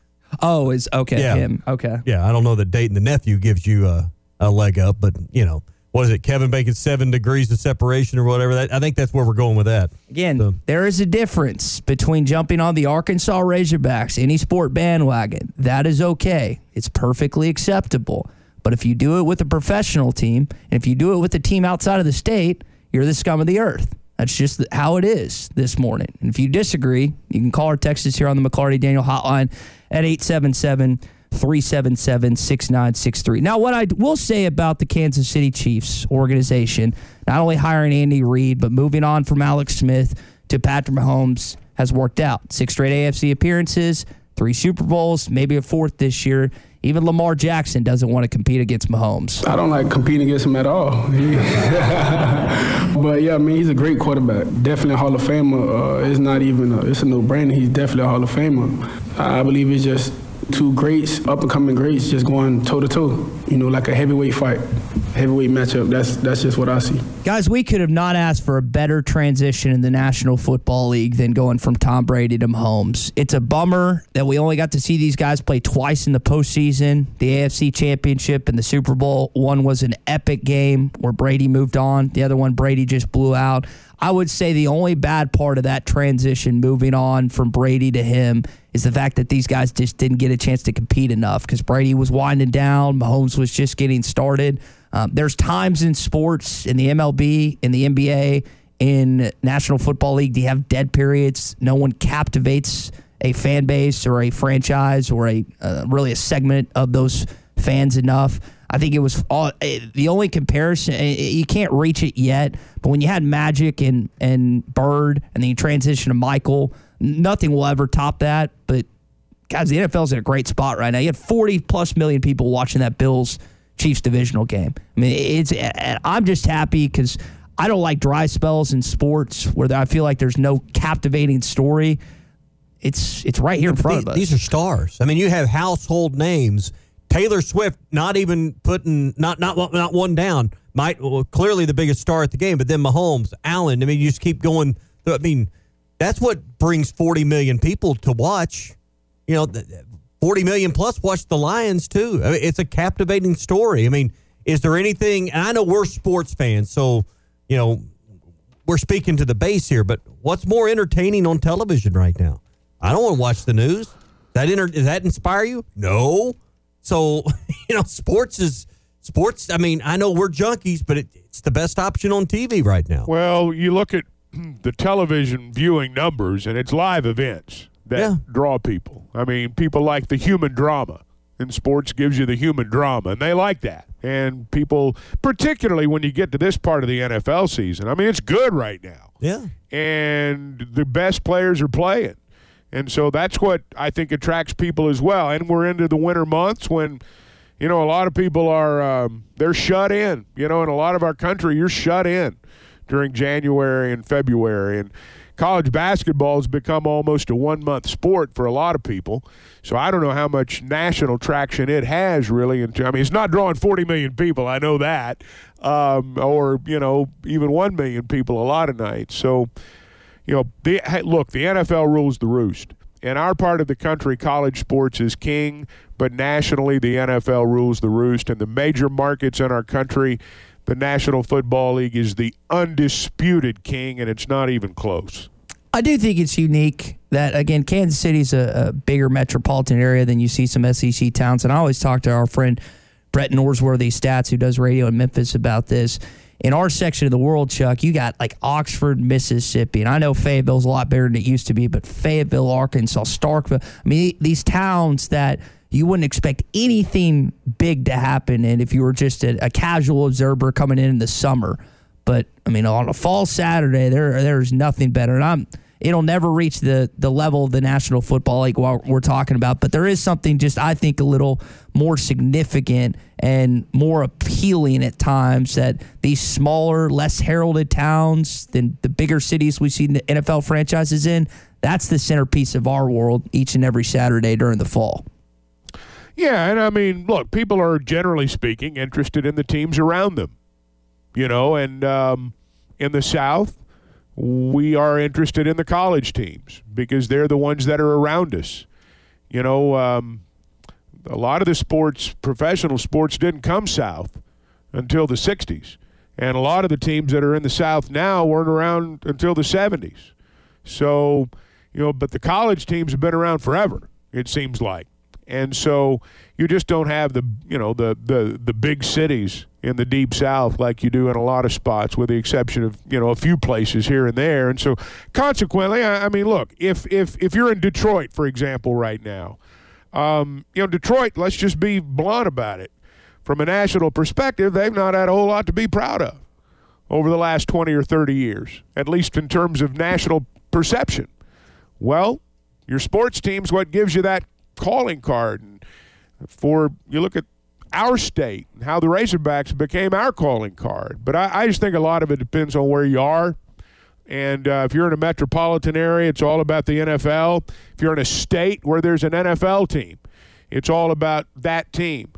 Speaker 2: Oh, is okay.
Speaker 3: Yeah.
Speaker 2: Him. Okay.
Speaker 3: Yeah, I don't know that dating the nephew gives you a, a leg up, but you know, what is it? Kevin Bacon seven degrees of separation or whatever. That I think that's where we're going with that.
Speaker 2: Again, there is a difference between jumping on the Arkansas Razorbacks, any sport bandwagon. That is okay. It's perfectly acceptable. But if you do it with a professional team, and if you do it with a team outside of the state, you're the scum of the earth. That's just how it is this morning. And if you disagree, you can call or text us here on the McLarty Daniel hotline at 877 377 6963. Now, what I will say about the Kansas City Chiefs organization, not only hiring Andy Reid, but moving on from Alex Smith to Patrick Mahomes has worked out. Six straight AFC appearances, three Super Bowls, maybe a fourth this year. Even Lamar Jackson doesn't want to compete against Mahomes.
Speaker 15: I don't like competing against him at all. but yeah, I mean, he's a great quarterback. Definitely a Hall of Famer. Uh, it's not even, a, it's a no brainer. He's definitely a Hall of Famer. I believe it's just two greats, up and coming greats, just going toe to toe. You know, like a heavyweight fight, heavyweight matchup. That's that's just what I see.
Speaker 2: Guys, we could have not asked for a better transition in the National Football League than going from Tom Brady to Mahomes. It's a bummer that we only got to see these guys play twice in the postseason, the AFC Championship and the Super Bowl. One was an epic game where Brady moved on. The other one, Brady just blew out. I would say the only bad part of that transition, moving on from Brady to him, is the fact that these guys just didn't get a chance to compete enough because Brady was winding down, Mahomes was just getting started. Um, there's times in sports, in the MLB, in the NBA, in National Football League, do you have dead periods? No one captivates a fan base or a franchise or a uh, really a segment of those fans enough. I think it was all, eh, the only comparison. eh, You can't reach it yet, but when you had Magic and and Bird, and then you transition to Michael, nothing will ever top that. But guys, the NFL's in a great spot right now. You had 40 plus million people watching that Bills Chiefs divisional game. I mean, it's I'm just happy because I don't like dry spells in sports where I feel like there's no captivating story. It's it's right here in front of us.
Speaker 3: These are stars. I mean, you have household names. Taylor Swift, not even putting not not not one down. Might well, clearly the biggest star at the game, but then Mahomes, Allen. I mean, you just keep going. I mean, that's what brings forty million people to watch. You know, th- th- forty million plus watch the Lions too. I mean, it's a captivating story. I mean, is there anything? I know we're sports fans, so you know we're speaking to the base here. But what's more entertaining on television right now? I don't want to watch the news. That inter- does that inspire you? No. So you know, sports is sports. I mean, I know we're junkies, but it, it's the best option on TV right now.
Speaker 1: Well, you look at the television viewing numbers, and it's live events that draw people. I mean, people like the human drama, and sports gives you the human drama, and they like that. And people, particularly when you get to this part of the NFL season, I mean, it's good right now.
Speaker 3: Yeah.
Speaker 1: And the best players are playing. And so that's what I think attracts people as well. And we're into the winter months when, you know, a lot of people are um, they're shut in. You know, in a lot of our country, you're shut in during January and February. And college basketball has become almost a one month sport for a lot of people. So I don't know how much national traction it has really. In, I mean, it's not drawing 40 million people. I know that, um, or you know, even one million people a lot of nights. So you know, the, hey, look, the NFL rules the roost. In our part of the country, college sports is king, but nationally, the NFL rules the roost. And the major markets in our country, the National Football League is the undisputed king, and it's not even close.
Speaker 2: I do think it's unique that again, Kansas City's a, a bigger metropolitan area than you see some SEC towns. And I always talk to our friend Brett Norsworthy Stats, who does radio in Memphis, about this. In our section of the world, Chuck, you got like Oxford, Mississippi, and I know Fayetteville's a lot better than it used to be, but Fayetteville, Arkansas, Starkville. I mean, these towns that you wouldn't expect anything big to happen, and if you were just a, a casual observer coming in in the summer. But I mean, on a fall Saturday, there there's nothing better. And I'm it'll never reach the the level of the National Football League what we're talking about. But there is something just I think a little more significant and more appealing at times that these smaller, less heralded towns than the bigger cities we see the NFL franchises in. That's the centerpiece of our world each and every Saturday during the fall.
Speaker 1: Yeah, and I mean, look, people are generally speaking interested in the teams around them. You know, and um, in the South, we are interested in the college teams because they're the ones that are around us. You know, um, a lot of the sports, professional sports, didn't come south until the 60s. And a lot of the teams that are in the South now weren't around until the 70s. So, you know, but the college teams have been around forever, it seems like. And so you just don't have the you know the the the big cities in the deep south like you do in a lot of spots, with the exception of you know a few places here and there. And so consequently, I, I mean, look if if if you're in Detroit, for example, right now, um, you know Detroit. Let's just be blunt about it. From a national perspective, they've not had a whole lot to be proud of over the last 20 or 30 years, at least in terms of national perception. Well, your sports team's what gives you that calling card. And for you look at our state and how the Razorbacks became our calling card. But I, I just think a lot of it depends on where you are. And uh, if you're in a metropolitan area, it's all about the NFL. If you're in a state where there's an NFL team, it's all about that team.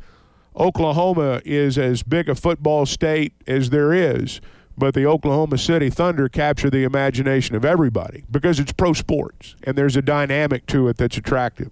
Speaker 1: Oklahoma is as big a football state as there is, but the Oklahoma City Thunder capture the imagination of everybody because it's pro sports and there's a dynamic to it that's attractive.